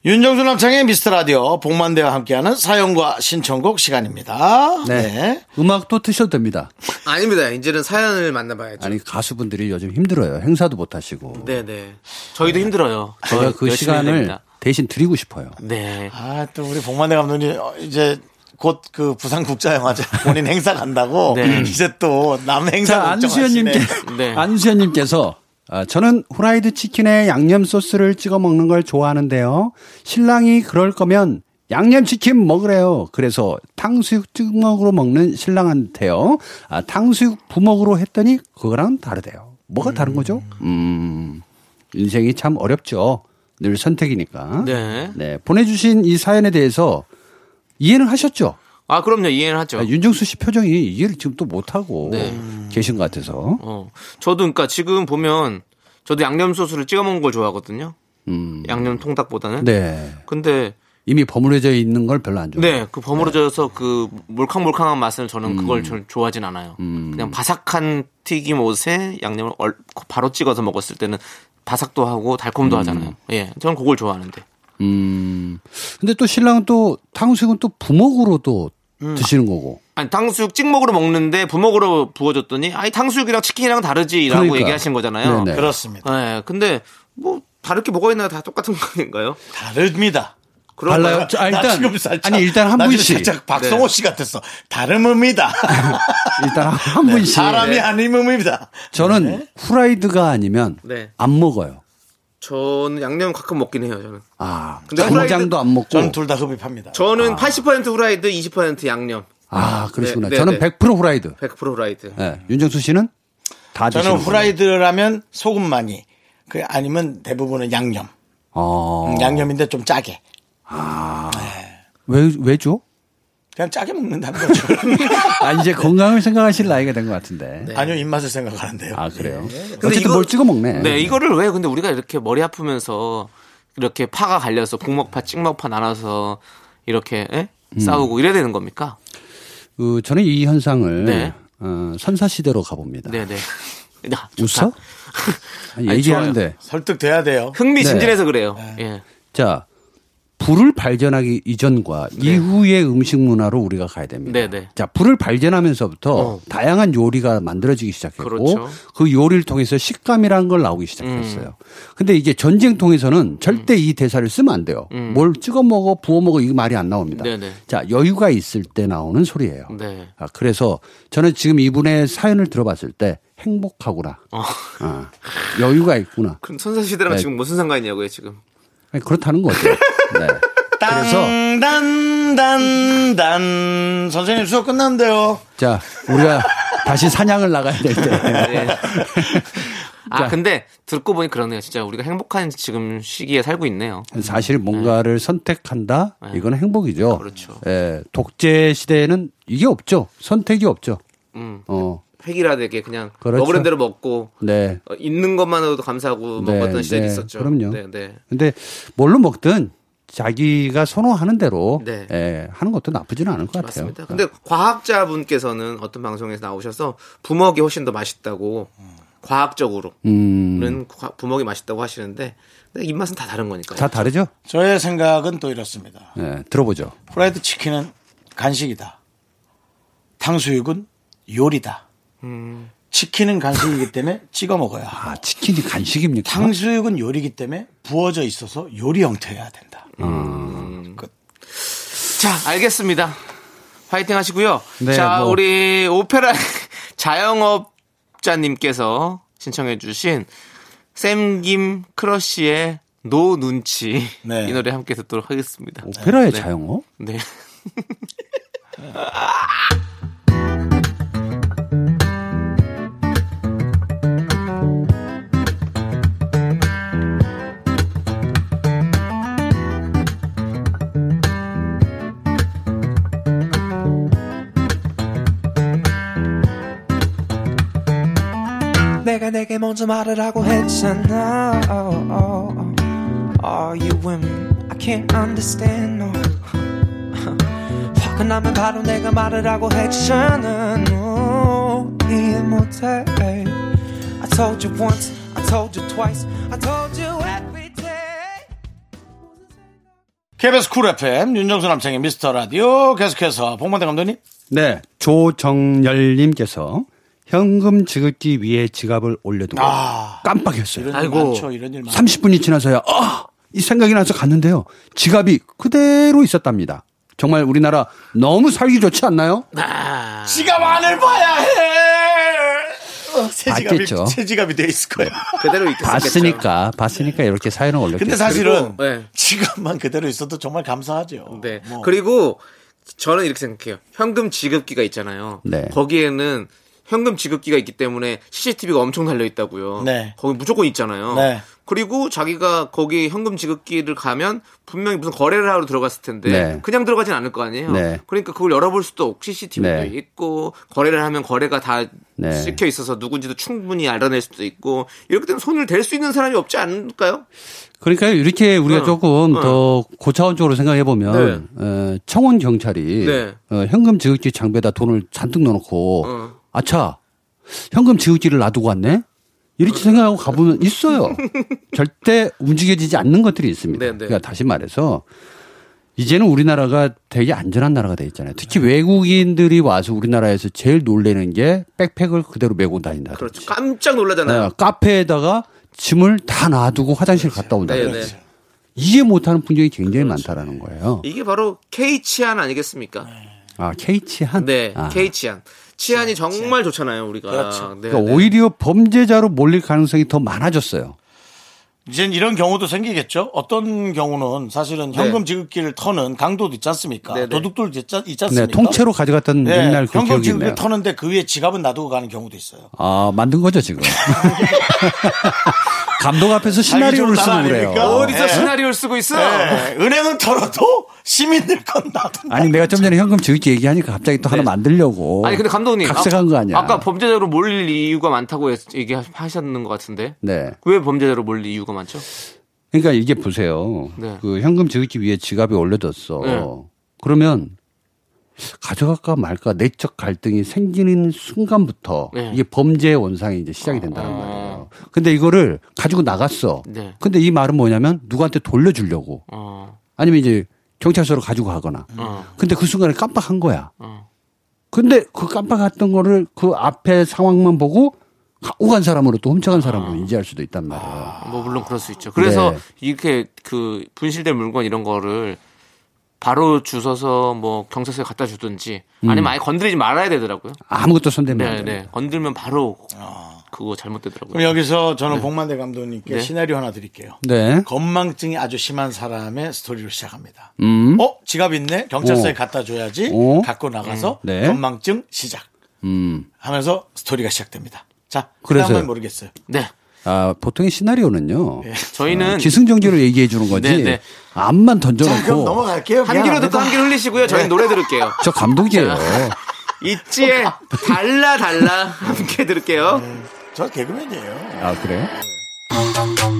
윤정수 남창의 미스터 라디오 복만대와 함께하는 사연과 신청곡 시간입니다. 네. 음악도 트셔도 됩니다. 아닙니다. 이제는 사연을 만나봐야죠. 아니, 가수분들이 요즘 힘들어요. 행사도 못 하시고. 네네. 저희도 힘들어요. 제가 저그 시간을 됩니다. 대신 드리고 싶어요. 네. 아, 또 우리 복만대 감독님 어, 이제 곧그 부산 국자 영화제 본인 행사 간다고 네. 이제 또 남 행사 자, 안수현님께. 네. 안수현님께서 아, 저는 후라이드 치킨에 양념 소스를 찍어 먹는 걸 좋아하는데요. 신랑이 그럴 거면 양념치킨 먹으래요. 그래서 탕수육 찍먹으로 먹는 신랑한테요. 아, 탕수육 부먹으로 했더니 그거랑 다르대요. 뭐가 다른 거죠? 음, 인생이 참 어렵죠. 늘 선택이니까. 네. 네, 보내주신 이 사연에 대해서 이해는 하셨죠? 아, 그럼요. 이해는 하죠. 아, 윤정수 씨 표정이 이해를 지금 또 못하고 네. 계신 것 같아서. 어. 저도 그러니까 지금 보면 저도 양념 소스를 찍어 먹는 걸 좋아하거든요. 음. 양념 통닭보다는. 네. 근데 이미 버무려져 있는 걸 별로 안 좋아해요. 네, 그 버무려져서 그 몰캉몰캉한 맛을 저는 그걸 절 좋아하진 않아요. 음. 그냥 바삭한 튀김 옷에 양념을 얼- 바로 찍어서 먹었을 때는 바삭도 하고 달콤도 하잖아요. 예, 저는 그걸 좋아하는데. 음. 근데 또 신랑은 또 탕수육은 또 부먹으로도 음. 드시는 거고. 아니 탕수육 찍먹으로 먹는데 부먹으로 부어줬더니 아니 탕수육이랑 치킨이랑 다르지라고 그러니까. 얘기하신 거잖아요. 네네. 그렇습니다. 예, 근데 뭐 다를 게 뭐가 있나요? 다 똑같은 거 아닌가요? 다릅니다. 달라요? 자, 나 일단 지금 살짝 아니 일단 한 분씩 살짝 박성호 네. 씨 같았어. 다름입니다. 일단 한 분씩 사람이 네. 아님입니다. 저는 후라이드가 아니면 네. 안 먹어요. 저는 양념 가끔 먹긴 해요. 저는. 아, 근데 간장도 안 먹고. 저는 둘 다 흡입합니다. 저는 80% 후라이드, 20% 양념. 아, 그러시구나. 네, 네, 저는 네. 100% 후라이드. 100% 후라이드. 네. 윤정수 씨는 다 저는 드시는. 후라이드라면 소금 많이. 그 아니면 대부분은 양념. 어. 음, 양념인데 좀 짜게. 왜, 왜죠? 그냥 짜게 먹는다는 거죠. 아, 이제 건강을 생각하실 나이가 된 것 같은데. 아니요, 입맛을 생각하는데요. 아, 그래요? 근데 어쨌든 이거- 뭘 찍어 먹네. 네, 이거를 왜 근데 우리가 이렇게 머리 아프면서 이렇게 파가 갈려서 북먹파, 찍먹파 나눠서 이렇게 예? 음. 싸우고 이래야 되는 겁니까? 그, 저는 이 현상을 네. 어, 선사시대로 가봅니다. 네, 네. 야, 좋다. 웃어? 아니, 아니, 얘기하는데. 설득돼야 돼요. 흥미진진해서 그래요. 예. 자, 불을 발견하기 이전과 이후의 음식 문화로 우리가 가야 됩니다. 네, 네. 자, 불을 발견하면서부터 어. 다양한 요리가 만들어지기 시작했고 그렇죠. 그 요리를 통해서 식감이라는 걸 나오기 시작했어요. 음. 근데 이게 전쟁통에서는 절대 이 대사를 쓰면 안 돼요. 뭘 찍어 먹어, 부어 먹어 이거 말이 안 나옵니다. 음. 네네. 자, 여유가 있을 때 나오는 소리예요. 네. 아, 그래서 저는 지금 이분의 사연을 들어봤을 때 행복하구나. 어. 아, 여유가 있구나. 그럼 선사시대랑 네. 지금 무슨 상관이냐고요, 지금. 아니, 그렇다는 거죠. 네. 그래서 땅단단단 선생님 수업 끝났는데요. 자, 우리가 다시 사냥을 나가야 될 때. 예. 아, 자. 근데 듣고 보니 그러네요. 진짜 우리가 행복한 지금 시기에 살고 있네요. 사실 뭔가를 선택한다? 이건 행복이죠. 그렇죠. 예, 독재 시대에는 이게 없죠. 선택이 없죠. 음. 어, 획일화되게 그냥 그렇죠. 먹으는 대로 먹고 네. 어, 있는 것만으로도 감사하고 네, 먹었던 시절이 네, 있었죠. 그럼요. 네, 네. 근데 뭘로 먹든 자기가 선호하는 대로 네. 예, 하는 것도 나쁘지는 않을 것 같아요. 맞습니다. 근데 과학자분께서는 어떤 방송에서 나오셔서 부먹이 훨씬 더 맛있다고 과학적으로는 음, 과- 부먹이 맛있다고 하시는데 근데 입맛은 다 다른 거니까요. 다 다르죠? 저의 생각은 또 이렇습니다. 예, 들어보죠. 프라이드 치킨은 간식이다. 탕수육은 요리다. 치킨은 간식이기 때문에 찍어 먹어야 하고 아, 치킨이 간식입니까? 탕수육은 요리이기 때문에 부어져 있어서 요리 형태여야 된다. 자, 알겠습니다. 화이팅 하시고요. 네, 자, 뭐. 우리 오페라 자영업자님께서 신청해주신 샘김 크러쉬의 No 눈치 네. 이 노래 함께 듣도록 하겠습니다. 오페라의 네. 자영업? 네. 내가 내게 먼저 말을 하고 했잖아 oh, oh, oh. Are you women? I can't understand no 화가 나면 바로 내가 말을 하고 했잖아 no 이해 못해 I told you once I told you twice I told you every day KBS 쿨 FM 윤정수 남창의 미스터 라디오 계속해서 봉만대 감독님 네, 조정열님께서 현금 지급기 위에 지갑을 올려두고 아. 깜빡했어요. 이런 아이고. 일 많죠 이런 일 많죠 30분이 지나서야 아! 이 생각이 나서 갔는데요. 지갑이 그대로 있었답니다. 정말 우리나라 너무 살기 좋지 않나요? 지갑 안을 봐야 해. 어, 새 지갑이 봤겠죠. 새 지갑이 돼 있을 거야. 그대로 있겠겠죠. 봤으니까 봤으니까 이렇게 사연을 올렸겠죠. 근데 사실은 그리고, 네. 지갑만 그대로 있어도 정말 감사하죠. 네. 뭐. 그리고 저는 이렇게 생각해요. 현금 지급기가 있잖아요. 네. 거기에는 현금 지급기가 있기 때문에 CCTV가 엄청 달려 있다고요. 네. 거기 무조건 있잖아요. 네. 그리고 자기가 거기 현금 지급기를 가면 분명히 무슨 거래를 하러 들어갔을 텐데 네. 그냥 들어가진 않을 거 아니에요. 네. 그러니까 그걸 열어볼 수도 없고 CCTV도 네. 있고 거래를 하면 거래가 다 네. 찍혀 있어서 누군지도 충분히 알아낼 수도 있고 이렇게 되면 손을 댈 수 있는 사람이 없지 않을까요? 그러니까 이렇게 우리가 어, 조금 어. 더 고차원적으로 생각해 보면 어, 청원 경찰이 네. 어, 현금 지급기 장비에다 돈을 잔뜩 넣어놓고 어. 아차 현금 지급기를 놔두고 왔네 이렇게 생각하고 가보면 있어요. 절대 움직여지지 않는 것들이 있습니다. 네, 네. 그러니까 다시 말해서 이제는 우리나라가 되게 안전한 나라가 돼 있잖아요. 특히 외국인들이 와서 우리나라에서 제일 놀래는 게 백팩을 그대로 메고 다닌다. 그렇죠. 깜짝 놀라잖아요. 네, 카페에다가 짐을 다 놔두고 화장실 갔다 온다. 네. 네. 이해 못하는 분들이 굉장히 많다라는 거예요. 이게 바로 K 치안 아니겠습니까? 아, K 치한. 네, 아. K 치안. 치안이 정말 좋잖아요, 우리가. 그렇죠. 네, 그러니까 네. 오히려 범죄자로 몰릴 가능성이 더 많아졌어요. 이젠 이런 경우도 생기겠죠. 어떤 경우는 사실은 현금 네. 지급기를 터는 강도도 있지 않습니까? 네, 네. 도둑들 있지, 네, 않습니까? 통째로 가져갔던 네, 옛날 그 현금 있네요. 터는데 그 위에 지갑은 놔두고 가는 경우도 있어요. 아, 만든 거죠, 지금. 감독 앞에서 시나리오를 쓰고 그래요. 어디서 네. 시나리오를 쓰고 있어? 네, 은행은 털어도 시민들 건 놔둔다. 아니, 내가 좀 전에 현금 지급기 얘기하니까 갑자기 또 하나 만들려고. 아니 근데 감독님 각색한 거 아니야. 아까 범죄자로 몰릴 이유가 많다고 했- 얘기하셨는 것 같은데 네. 왜 범죄자로 몰릴 이유가 많죠? 그러니까 이게 보세요. 네. 그 현금 지급기 위에 지갑이 올려뒀어. 네. 그러면 가져갈까 말까 내적 갈등이 생기는 순간부터 네. 이게 범죄의 원상이 이제 시작이 된다는 어. 말이에요. 근데 이거를 가지고 나갔어. 네. 근데 이 말은 뭐냐면 누구한테 돌려주려고 어, 아니면 이제 경찰서로 가지고 가거나. 어, 근데 그 순간에 깜빡한 거야. 어. 근데 그 깜빡했던 거를 그 앞에 상황만 보고 갖고 간 사람으로 또 훔쳐간 사람으로 인지할 수도 있단 말이에요. 뭐 물론 그럴 수 있죠. 그래서 네. 이렇게 그 분실된 물건 이런 거를 바로 주워서 뭐 경찰서에 갖다 주든지 아니면 아예 건드리지 말아야 되더라고요. 아무것도 손대면 안 네, 돼. 네. 건들면 바로 그거 잘못되더라고요. 그럼 여기서 저는 복만대 감독님께 네. 시나리오 하나 드릴게요. 네. 건망증이 아주 심한 사람의 스토리로 시작합니다. 음. 어? 지갑 있네? 경찰서에 오. 갖다 줘야지. 오. 갖고 나가서 네. 건망증 시작. 음. 하면서 스토리가 시작됩니다. 자, 그래서요. 그다음은 모르겠어요. 네. 아, 보통의 시나리오는요. 저희는 기승전결을 얘기해 주는 거지. 네, 네. 암만 자, 그럼 던져놓고 넘어갈게요. 한 귀로. 듣고 한 귀로 흘리시고요. 저희 는 노래 들을게요. 저 감독이에요. 있지에 달라 달라 함께 들을게요. 저 개그맨이에요. 아, 그래요? People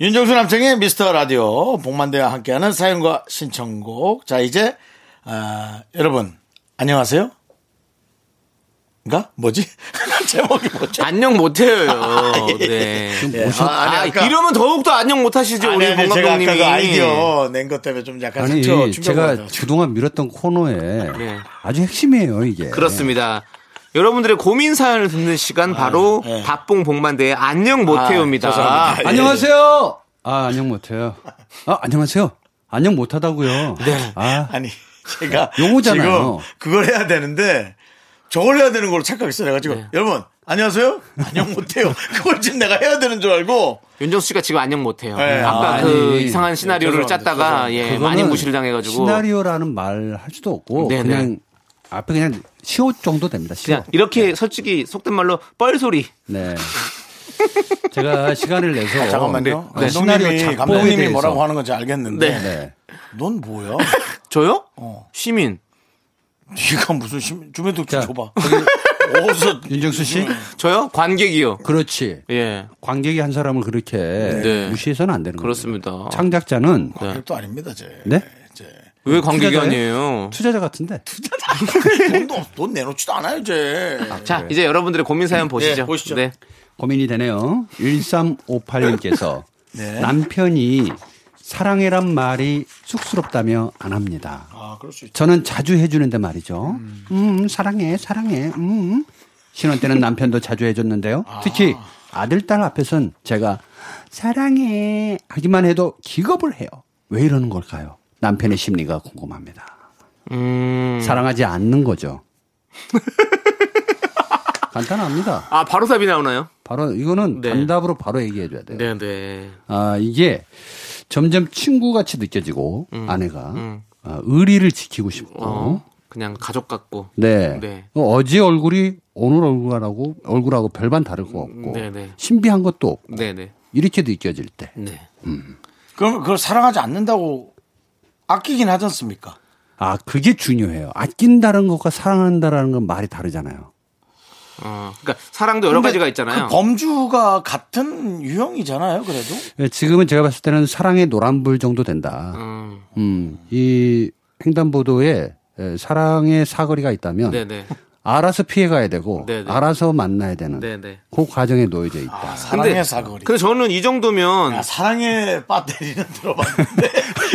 윤정수 남창희 미스터 라디오 복만대와 함께하는 사연과 신청곡 자 이제 아, 여러분 안녕하세요 가 뭐지 제목이 뭐죠 안녕 못해요. 네. 예. 아, 아, 아니, 아까- 이러면 더욱더 안녕 못하시죠 아니, 우리 아니, 봉 제가 아까 감독님이. 그 아이디어 낸 것 때문에 좀 약간 아니, 상처 제가 그동안 밀었던 코너에 네. 아주 핵심이에요, 이게. 그렇습니다. 여러분들의 고민 사연을 듣는 시간 바로 네. 밥봉 복만대의 안녕 못해요입니다. 아. 예. 안녕하세요! 아, 안녕 못해요. 아, 안녕하세요. 안녕 못하다고요. 네. 아, 아니 제가 용어잖아요. 지금 그걸 해야 되는데 저걸 해야 되는 걸로 착각했어 내가지고 네. 여러분 안녕하세요 안녕 못해요 그걸 지금 내가 해야 되는 줄 알고 윤정수 씨가 지금 안녕 못해요. 네. 아까 아니. 그 이상한 시나리오를 죄송합니다. 짰다가 예, 많이 무시를 당해가지고 시나리오라는 말 할 수도 없고 네, 그냥 앞에 그냥 시옷 정도 됩니다. 시옷. 그냥 이렇게 솔직히 속된 말로 뻘소리. 네. 제가 시간을 내서 아, 잠깐만요 네, 시나리오 감독님이 작곡에 감독님이 대해서 뭐라고 하는 건지 알겠는데 네. 네. 넌 뭐야 저요? 어. 시민. 네가 무슨 심, 주변도 자, 줘봐 어디서 윤정수 씨? 저요? 관객이요. 그렇지. 예. 관객이 한 사람을 그렇게 네. 무시해서는 안 되는 거예요. 그렇습니다. 창작자는 관객도 아닙니다 제 네? 왜 관객이 투자자예요? 아니에요? 투자자 같은데. 돈도 돈 내놓지도 않아요 이제 자, 이제 여러분들의 고민 사연 보시죠. 네, 보시죠. 네. 고민이 되네요. 1358님께서 네. 남편이 사랑해란 말이 쑥스럽다며 안 합니다. 아 그럴 수 있죠 저는 자주 해주는데 말이죠. 음, 사랑해, 사랑해, 음. 신혼 때는 남편도 자주 해줬는데요. 특히 아들, 딸 앞에선 제가 사랑해 하기만 해도 기겁을 해요. 왜 이러는 걸까요? 남편의 심리가 궁금합니다. 음. 사랑하지 않는 거죠. 간단합니다. 아, 바로 답이 나오나요? 바로 이거는 네. 단답으로 바로 얘기해 줘야 돼요. 네, 네. 아, 이게 점점 친구같이 느껴지고 음. 아내가 아, 의리를 지키고 싶고 어. 그냥 가족 같고. 네. 네. 어제 얼굴이 오늘 얼굴하고 얼굴하고 별반 다를 거 없고 네네. 신비한 것도 없고 네네. 이렇게 느껴질 때. 네. 그럼 그걸 사랑하지 않는다고 아끼긴 하지 않습니까? 아, 그게 중요해요. 아낀다는 것과 사랑한다라는 건 말이 다르잖아요. 어, 그러니까 사랑도 여러 가지가 있잖아요. 그 범주가 같은 유형이잖아요, 그래도. 예, 지금은 제가 봤을 때는 사랑의 노란불 정도 된다. 음, 음, 이 횡단보도에 에, 사랑의 사거리가 있다면 네네. 알아서 피해가야 되고 네네. 알아서 만나야 되는 네네. 그 과정에 놓여져 있다. 아, 사랑의 사거리. 근데 저는 이 정도면 야, 사랑의 배터리는 들어봤는데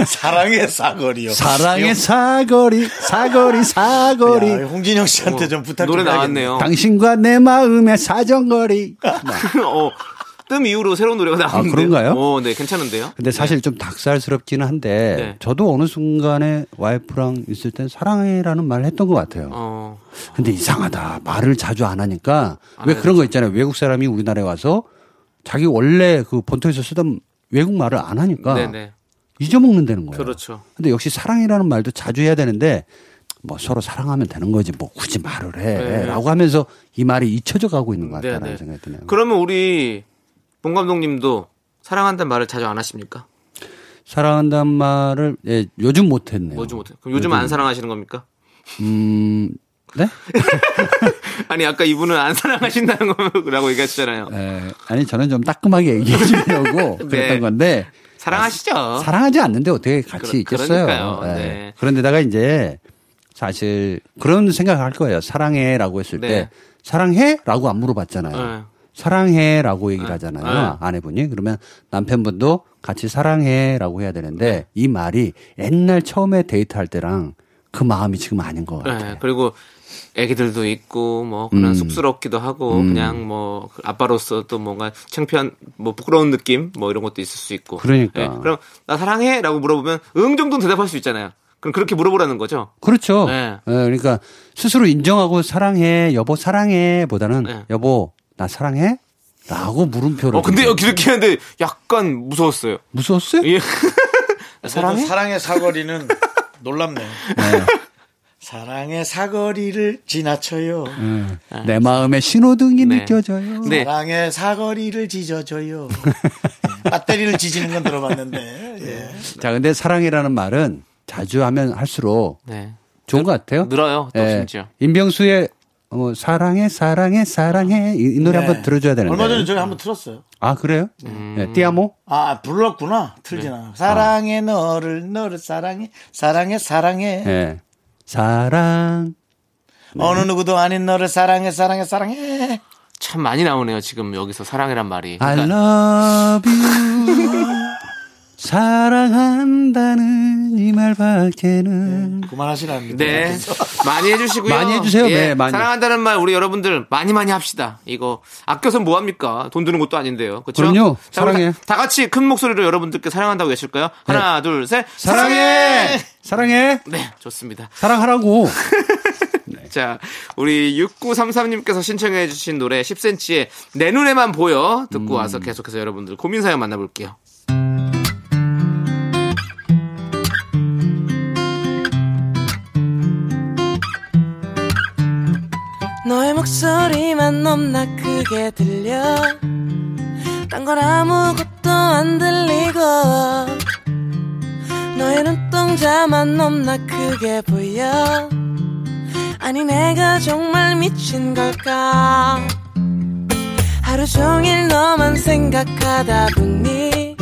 사랑의 사거리요. 사랑의 사거리, 사거리, 사거리. 야, 홍진영 씨한테 좀 부탁 좀 노래. 나왔네요. 당신과 내 마음의 사정거리. 어, 뜸 이후로 새로운 노래가 나왔는데. 아, 그런가요? 어, 네, 괜찮은데요? 근데 사실 좀 닭살스럽기는 한데 네. 저도 어느 순간에 와이프랑 있을 땐 사랑해라는 말을 했던 것 같아요. 어, 근데 이상하다. 말을 자주 안 하니까 안왜 해요. 그런 거 있잖아요. 외국 사람이 우리나라에 와서 자기 원래 그 본토에서 쓰던 외국 말을 안 하니까 네네. 잊어먹는다는 거예요. 그렇죠. 근데 역시 사랑이라는 말도 자주 해야 되는데 뭐 서로 사랑하면 되는 거지 뭐 굳이 말을 네. 해라고 하면서 이 말이 잊혀져 가고 있는 것 같다는 네네. 생각이 드네요. 그러면 우리 봉 감독님도 사랑한다는 말을 자주 안 하십니까? 사랑한다는 말을 예, 요즘 못 했네요. 뭐지 못해. 그럼 요즘 안 사랑하시는 겁니까? 음, 네? 아니 아까 이분은 안 사랑하신다는 거라고 얘기하셨잖아요. 에, 아니 저는 좀 따끔하게 얘기해 주려고 네. 그랬던 건데 사랑하시죠. 사랑하지 않는데 어떻게 같이 그러- 있겠어요. 그러니까요. 예. 네. 그런데다가 이제 사실 그런 생각을 할 거예요. 사랑해라고 했을 네. 때 사랑해라고 안 물어봤잖아요. 네. 사랑해라고 얘기를 네. 하잖아요. 네. 아내분이 그러면 남편분도 같이 사랑해라고 해야 되는데 이 말이 옛날 처음에 데이트할 때랑 그 마음이 지금 아닌 것 같아요. 네, 그리고 애기들도 있고 뭐 그런 음. 쑥스럽기도 하고 음. 그냥 뭐 아빠로서 또 뭔가 창피한 뭐 부끄러운 느낌 뭐 이런 것도 있을 수 있고. 그러니까. 네, 그럼 나 사랑해라고 물어보면 응 정도는 대답할 수 있잖아요. 그럼 그렇게 물어보라는 거죠. 그렇죠. 네. 예, 그러니까 스스로 인정하고 사랑해, 여보 사랑해 보다는 네. 여보 나 사랑해? 라고 물음표를. 어 근데 던져요. 이렇게 하는데 약간 무서웠어요. 무서웠어요? 예. 사랑해? 사랑의 사거리는 놀랍네. 네. 사랑의 사거리를 지나쳐요. 음, 내 마음에 신호등이 네. 느껴져요. 네. 사랑의 사거리를 지져줘요. 예. 배터리를 지지는 건 들어봤는데. 예. 자, 근데 사랑이라는 말은 자주 하면 할수록 네. 좋은 것 같아요. 늘어요. 또 예. 심지어. 임병수의 어, 사랑해, 사랑해, 사랑해 이, 이 노래 네. 한번 들어줘야 되는데. 얼마 전에 저희 한번 틀었어요. 아 그래요? 음. 네, 띠아모? 아, 불렀구나. 틀지나. 네. 사랑해, 너를, 너를 사랑해. 사랑해, 사랑해. 예. 사랑. 어느 누구도 아닌 너를 사랑해, 사랑해, 사랑해. 참 많이 나오네요. 지금 여기서 사랑이란 말이. I 그러니까 love you. 사랑한다는 이 말밖에는. 그만하시랍니다. 네. 많이 해주시고요. 많이 해주세요. 예, 네, 많이. 사랑한다는 말 우리 여러분들 많이 많이 합시다. 이거 아껴서 뭐 합니까? 돈 드는 것도 아닌데요. 그렇죠? 그럼요. 자, 사랑해. 다, 다 같이 큰 목소리로 여러분들께 사랑한다고 계실까요? 하나, 둘, 셋. 사랑해! 사랑해! 네, 좋습니다. 사랑하라고. 자, 우리 6933님께서 신청해 주신 노래 10cm의 내 눈에만 보여 듣고 와서 계속해서 여러분들 고민 사연 만나볼게요. 목소리만 넘나 크게 들려. 딴 건 아무것도 안 들리고. 너의 눈동자만 넘나 크게 보여. 아니 내가 정말 미친 걸까? 하루 종일 너만 생각하다 보니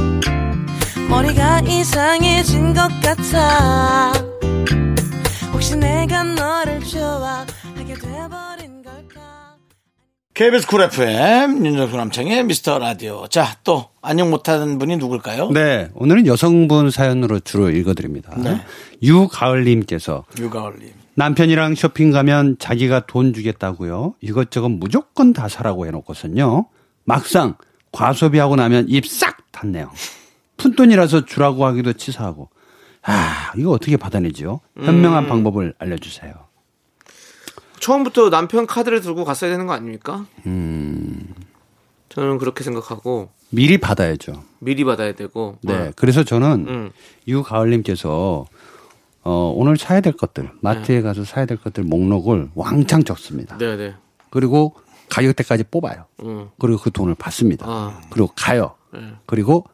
머리가 이상해진 것 같아. 혹시 내가 너를 좋아하게 걸까 KBS 쿨 FM, 윤정수 남창희의 미스터 라디오. 자, 또, 안녕 못하는 분이 누굴까요? 네. 오늘은 여성분 사연으로 주로 읽어드립니다. 네. 유가을님께서 유가을님. 남편이랑 쇼핑 가면 자기가 돈 주겠다고요. 이것저것 무조건 다 사라고 해놓고선요. 막상 과소비하고 나면 입 싹 닦네요. 푼돈이라서 주라고 하기도 치사하고. 아, 이거 어떻게 받아내지요? 현명한 방법을 알려주세요. 처음부터 남편 카드를 들고 갔어야 되는 거 아닙니까? 음. 저는 그렇게 생각하고 미리 받아야죠. 미리 받아야 되고. 네. 어. 그래서 저는 음. 유가을님께서 어, 오늘 사야 될 것들, 마트에 가서 사야 될 것들 목록을 왕창 적습니다. 네, 네. 그리고 가격대까지 뽑아요. 음. 그리고 그 돈을 받습니다. 아. 그리고 가요. 네. 그리고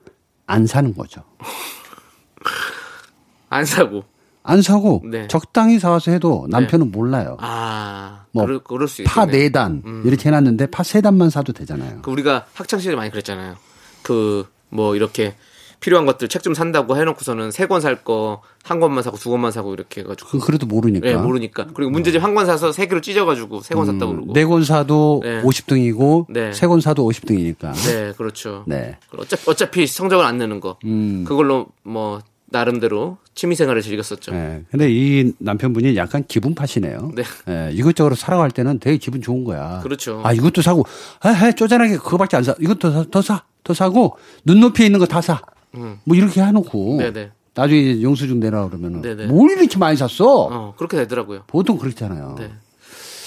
안 사는 거죠. 안 사고. 안 사고 네. 적당히 사와서 해도 남편은 몰라요. 아, 뭐 그럴, 그럴 수파 있겠네. 네단 음. 이렇게 해놨는데 파 세 단만 사도 되잖아요. 그 우리가 학창 시절에 많이 그랬잖아요. 그 뭐 이렇게 필요한 것들 책 좀 산다고 해놓고서는 세 권 살 거 한 권만 사고 두 권만 사고 이렇게 해가지고. 그, 그래도 모르니까. 네, 모르니까. 그리고 문제집 한 권 사서 세 개를 찢어가지고 세권 샀다고 그러고. 네 권 사도 네. 50등이고 네. 세권 사도 50등이니까. 네, 그렇죠. 네. 어차피, 어차피 성적을 안 내는 거. 음. 그걸로 뭐 나름대로 취미생활을 즐겼었죠. 네. 근데 이 남편분이 약간 기분 파시네요. 네. 네, 이것저것 사러 갈 때는 되게 기분 좋은 거야. 그렇죠. 아, 이것도 사고, 아, 아, 쪼잔하게 그거밖에 안 사. 이것도 사, 더 사, 더 사고, 눈높이에 있는 거 다 사. 음. 뭐 이렇게 해놓고. 네네. 나중에 이제 영수증 내라 그러면은. 네네. 뭘 이렇게 많이 샀어? 어, 그렇게 되더라고요. 보통 그렇잖아요. 네.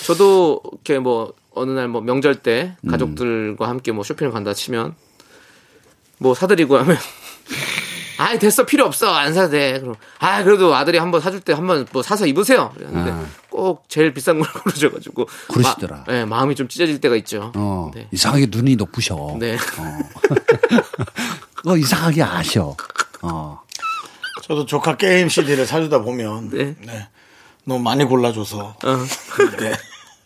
저도 이렇게 뭐 어느 날 뭐 명절 때 음. 가족들과 함께 뭐 쇼핑을 간다 치면 뭐 사드리고 하면 아이 됐어 필요 없어 안 사도 돼 그럼 아 그래도 아들이 한번 사줄 때 한번 뭐 사서 입으세요 그랬는데 아. 꼭 제일 비싼 걸 고르셔가지고 그러시더라. 마, 네, 마음이 좀 찢어질 때가 있죠 어, 네. 이상하게 눈이 높으셔. 네. 어, 이상하게 아셔. 어. 저도 조카 게임 CD를 사주다 보면 네. 네. 너무 많이 골라줘서 어. 네.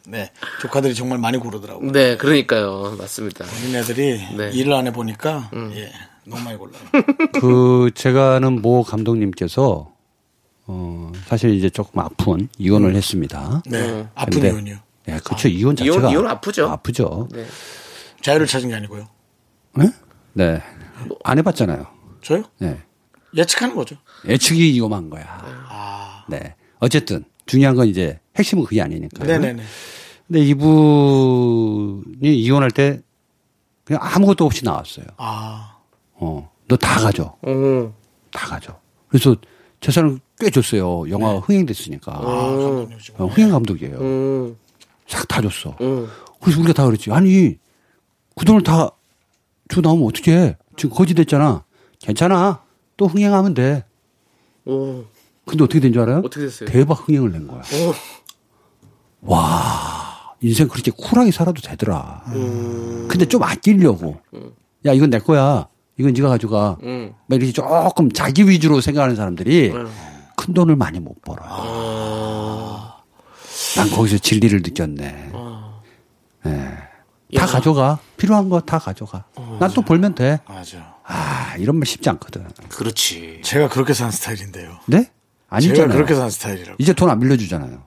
네. 조카들이 정말 많이 고르더라고요. 네 그러니까요 맞습니다 어린애들이 네. 음. 일을 안 해보니까 예, 너무 많이 골라요. 그, 제가 아는 모 감독님께서, 어, 사실 이제 조금 아픈 이혼을 했습니다. 네. 음. 아픈 이혼이요. 네, 그렇죠. 이혼 자체가. 이혼- 이혼 아프죠. 아프죠. 네. 자유를 찾은 게 아니고요. 네? 네. 안 해봤잖아요. 저요? 네. 예측하는 거죠. 예측이 위험한 거야. 아. 네. 어쨌든 중요한 건 이제 핵심은 그게 아니니까. 네네네. 근데 이분이 이혼할 때 그냥 아무것도 없이 나왔어요. 아. 어, 너 다 가져. 음. 다 가져. 그래서 재산을 꽤 줬어요. 영화 흥행됐으니까. 어, 흥행 감독이에요. 음. 싹다 줬어. 음. 그래서 우리가 다 그랬지. 아니, 그 돈을 다 주고 나오면 어떻게 해? 지금 거지 됐잖아. 괜찮아. 또 흥행하면 돼. 오. 근데 어떻게 된 줄 알아요? 어떻게 됐어요? 대박 흥행을 낸 거야. 오. 와, 인생 그렇게 쿨하게 살아도 되더라. 음. 근데 좀 아끼려고. 야, 이건 내 거야. 이건 네가 가져가. 음. 막 이렇게 조금 자기 위주로 생각하는 사람들이 음. 큰 돈을 많이 못 벌어. 아. 난 거기서 진리를 느꼈네. 아. 예. 야. 다 가져가. 필요한 거 다 가져가. 난또 벌면 돼. 맞아. 아, 이런 말 쉽지 않거든. 그렇지. 제가 그렇게 산 스타일인데요. 네? 제가 아니잖아요. 그렇게 산 스타일이라고. 이제 돈 안 빌려주잖아요.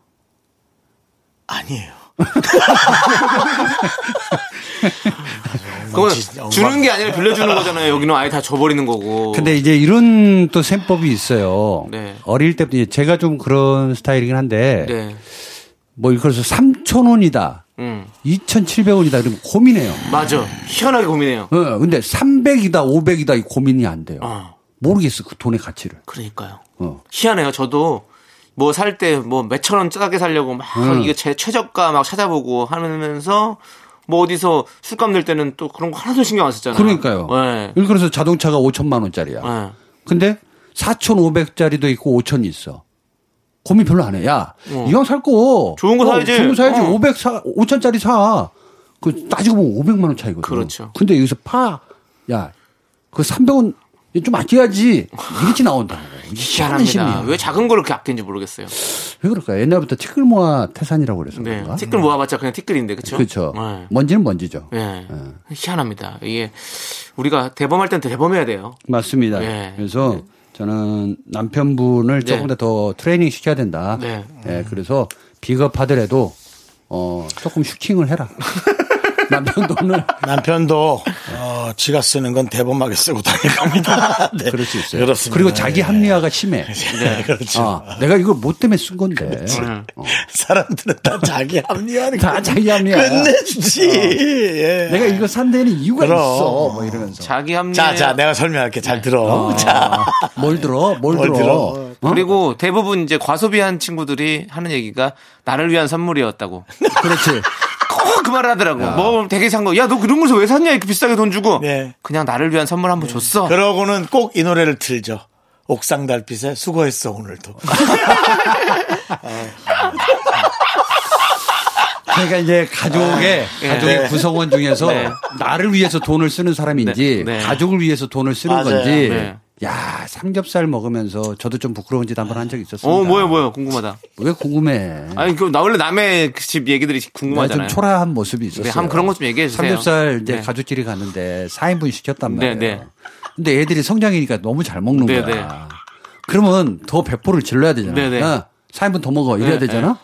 아니에요. 그건 주는 게 아니라 빌려주는 거잖아요. 여기는 아예 다 줘버리는 거고. 근데 이제 이런 또 셈법이 있어요. 네. 어릴 때부터 제가 좀 그런 스타일이긴 한데 네. 뭐 그래서 3,000원이다. 음. 2,700원이다. 그러면 고민해요. 맞아. 희한하게 고민해요. 어, 근데 300이다, 500이다 이 고민이 안 돼요. 어. 모르겠어. 그 돈의 가치를. 그러니까요. 어. 희한해요. 저도 뭐 살 때 뭐 몇천 원 싸게 살려고 막 음. 이게 제 최저가 막 찾아보고 하면서 뭐 어디서 술값 낼 때는 또 그런 거 하나도 신경 안 썼잖아요. 그러니까요. 네. 예를 들어서 자동차가 5천만 원짜리야. 네. 근데 4,500짜리도 있고 5천이 있어. 고민 별로 안 해. 야, 이왕 살 거. 좋은 거 어, 사야지. 좋은 거 사야지. 어. 500 사, 5천짜리 사. 그 따지고 보면 500만 원 차이거든. 그렇죠. 근데 여기서 파, 야, 그 300원 좀 아껴야지. 이렇게 나온다. 희한합니다. 왜 작은 거를 그렇게 아끼는지 모르겠어요. 왜 그럴까요? 옛날부터 티끌 모아 태산이라고 그래서 네. 그런가? 티끌 모아봤자 그냥 티끌인데, 그쵸? 그렇죠. 네. 먼지는 먼지죠. 예. 희한합니다. 이게 우리가 대범할 땐 대범해야 돼요. 맞습니다. 예. 그래서 저는 남편분을 네. 조금 더더 트레이닝 시켜야 된다. 네. 예, 그래서 비겁하더라도 어 조금 슈킹을 해라. 남편 돈을 남편도 어, 지가 쓰는 건 대범하게 쓰고 다닐 겁니다. 네. 그럴 수 있어요. 그렇습니다. 그리고 자기 예. 합리화가 심해. 네, 그렇죠. 아, 내가 이걸 뭐 때문에 쓴 건데. 음. 어. 사람들은 다 자기 합리화는 다 자기 합리화. 끝내주지. 예. 내가 이거 산 데는 이유가 그럼. 있어. 뭐 이러면서. 자기 합리. 자, 자, 내가 설명할게. 잘 들어. 자, 뭘 들어? 뭘, 뭘 들어? 들어? 어? 그리고 대부분 이제 과소비한 친구들이 하는 얘기가 나를 위한 선물이었다고. 그렇지. 꼭그 말을 하더라고. 뭐 되게 산 거. 야, 너 그런 거서 왜 샀냐? 이렇게 비싸게 돈 주고. 네. 그냥 나를 위한 선물 한번 줬어. 그러고는 꼭 이 노래를 틀죠. 옥상 달빛에 수고했어 오늘도. 그러니까 이제 가족의 예. 가족의 네. 구성원 중에서 네. 나를 위해서 돈을 쓰는 사람인지 네. 네. 가족을 위해서 돈을 쓰는 맞아요. 건지 네. 야 삼겹살 먹으면서 저도 좀 부끄러운 짓 한번 한적 있었습니다. 어, 뭐야, 뭐야. 궁금하다. 왜 궁금해? 아니, 그, 나 원래 남의 그집 얘기들이 내가 궁금하잖아요. 좀 초라한 모습이 있었어요. 네, 한번 그런 것 좀 얘기해 주세요. 삼겹살 이제 네. 가족끼리 갔는데 4인분 시켰단 네, 말이에요. 네. 근데 애들이 성장이니까 너무 잘 먹는 네, 거야. 네. 그러면 더 배포를 질러야 되잖아. 네, 네. 야, 4인분 더 먹어. 이래야 네, 되잖아.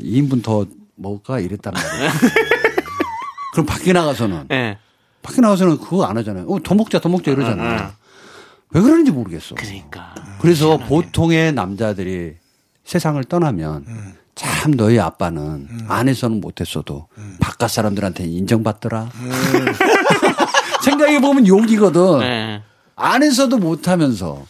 2인분 더 먹을까? 이랬단 말이야. 그럼 밖에 나가서는 예. 밖에 나가서는 그거 안 하잖아요. 어, 더 먹자, 더 먹자 이러잖아. 응, 응. 왜 그러는지 모르겠어. 그러니까. 그래서 보통의 남자들이 세상을 떠나면 음. 참 너희 아빠는 안에서는 못했어도 음. 바깥 사람들한테 인정받더라. 생각해 보면 욕이거든. 네. 안에서도 못하면서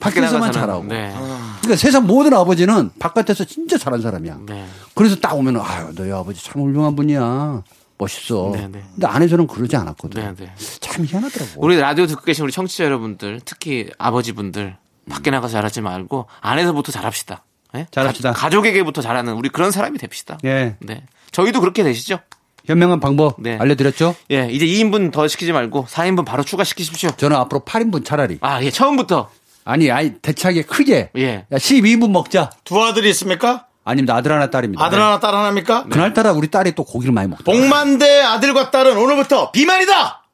밖에서만 잘하고. 네. 그러니까 세상 모든 아버지는 바깥에서 진짜 잘한 사람이야. 네. 그래서 딱 오면 아유 너희 아버지 참 훌륭한 분이야. 멋있어. 네, 네. 근데 안에서는 그러지 않았거든. 네, 네. 참 희한하더라고. 우리 라디오 듣고 계신 우리 청취자 여러분들, 특히 아버지분들, 밖에 나가서 잘하지 말고, 안에서부터 잘합시다. 예? 잘합시다. 가, 족에게부터 잘하는 우리 그런 사람이 됩시다. 예. 네. 저희도 그렇게 되시죠? 현명한 방법 네. 알려드렸죠? 예, 이제 2인분 더 시키지 말고 4인분 바로 추가시키십시오. 저는 앞으로 8인분 차라리. 아, 예, 처음부터. 아니, 아니, 대차게 크게. 예. 야, 12인분 먹자. 두 아들이 있습니까? 아니면 아들 하나 딸입니다. 아들 하나 딸 하나입니까? 그날따라 우리 딸이 또 고기를 많이 먹다. 복만대 아들과 딸은 오늘부터 비만이다.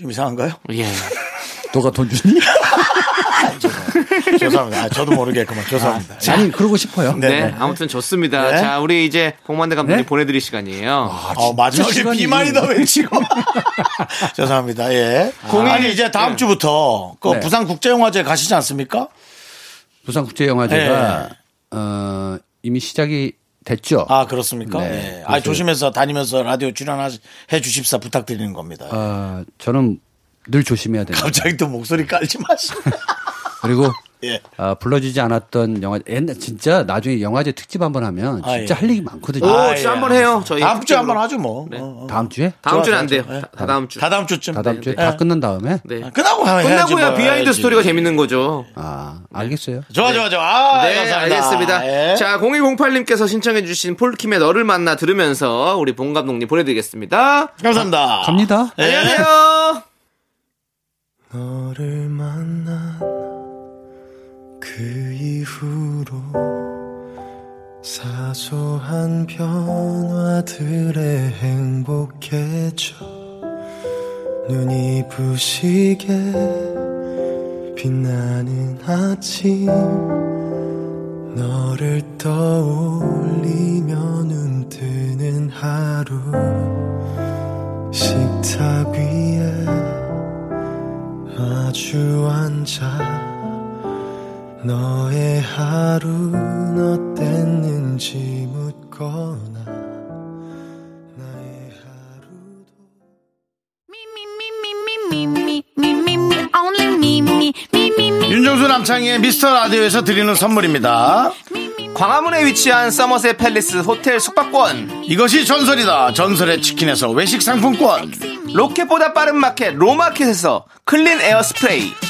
좀 이상한가요? 예. 너가 돈 주니? 죄송합니다. 아, 저도 모르게 그만 죄송합니다. 아 니, 그러고 싶어요. 네. 네, 아무튼 좋습니다. 네. 자, 우리 이제 복만대 감독님 네? 보내드릴 시간이에요. 어, 마지막에 시간이- 비만이다 외치고. 죄송합니다. 예. 공일- 아니 이제 다음 예. 주부터 그 네. 부산 국제영화제 가시지 않습니까? 부산국제영화제가, 네. 어, 이미 시작이 됐죠. 아 그렇습니까? 네. 예. 아 조심해서 다니면서 라디오 출연해 주십사 부탁드리는 겁니다. 어, 저는 늘 조심해야 됩니다. 갑자기 또 목소리 깔지 마시고. 그리고 예. 아, 불러주지 않았던 영화 옛날 진짜 나중에 영화제 특집 한번 하면 아, 진짜 예. 할 얘기 많거든요. 오, 아, 진짜 예. 한번 해요. 저희 다음 주에 한번. 하죠 뭐. 네. 어, 어. 다음 주에? 다음 주는 안 돼요. 좋아. 다, 다 다음 주. 다 다음 주쯤. 다 다음 주에 네. 다 끝난 다음에 네. 끝나고 해야지. 끝나고야 뭐 비하인드 해야지. 스토리가 재밌는 거죠. 아 알겠어요. 좋아 좋아 좋아. 아, 네, 감사합니다. 알겠습니다. 예. 자, 0108님께서 신청해 주신 폴킴의 너를 만나 들으면서 우리 봉 감독님 보내 드리겠습니다. 감사합니다. 갑니다. 예. 안녕하세요. 너를 만난 그 이후로 사소한 변화들에 행복해져 눈이 부시게 빛나는 아침 너를 떠올리며 눈 뜨는 하루 식탁 위에 마주 앉아 너의 하루는 어땠는지 묻거나 나의 하루도 윤정수 남창희의 미스터 라디오에서 드리는 선물입니다. 광화문에 위치한 서머셋 팰리스 호텔 숙박권. 이것이 전설이다. 전설의 치킨에서 외식 상품권. 로켓보다 빠른 마켓 로마켓에서 clean air 스프레이.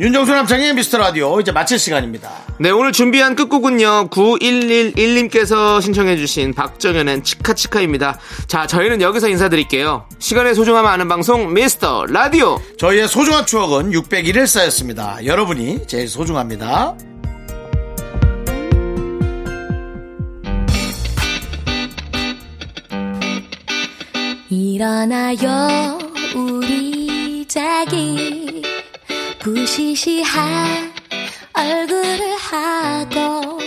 윤정수 남창의 미스터 라디오 이제 마칠 시간입니다. 네, 오늘 준비한 끝곡은요, 9111님께서 신청해주신 박정현의 치카치카입니다. 자, 저희는 여기서 인사드릴게요. 시간의 소중함을 아는 방송, 미스터 라디오! 저희의 소중한 추억은 601일 쌓였습니다. 여러분이 제일 소중합니다. 일어나요 우리 자기 부시시한 얼굴을 하고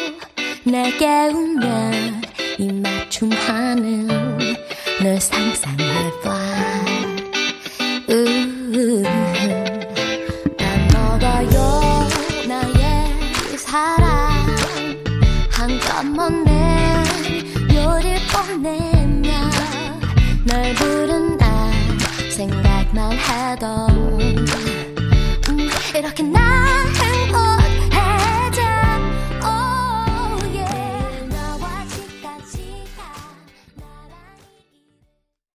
내게 웃는 입맞춤하는 널 상상해봐 난 먹어요 나의 사랑. 한 컵만 내 요리 뻔내면 널 부른 날 생각만 해도 이렇게 나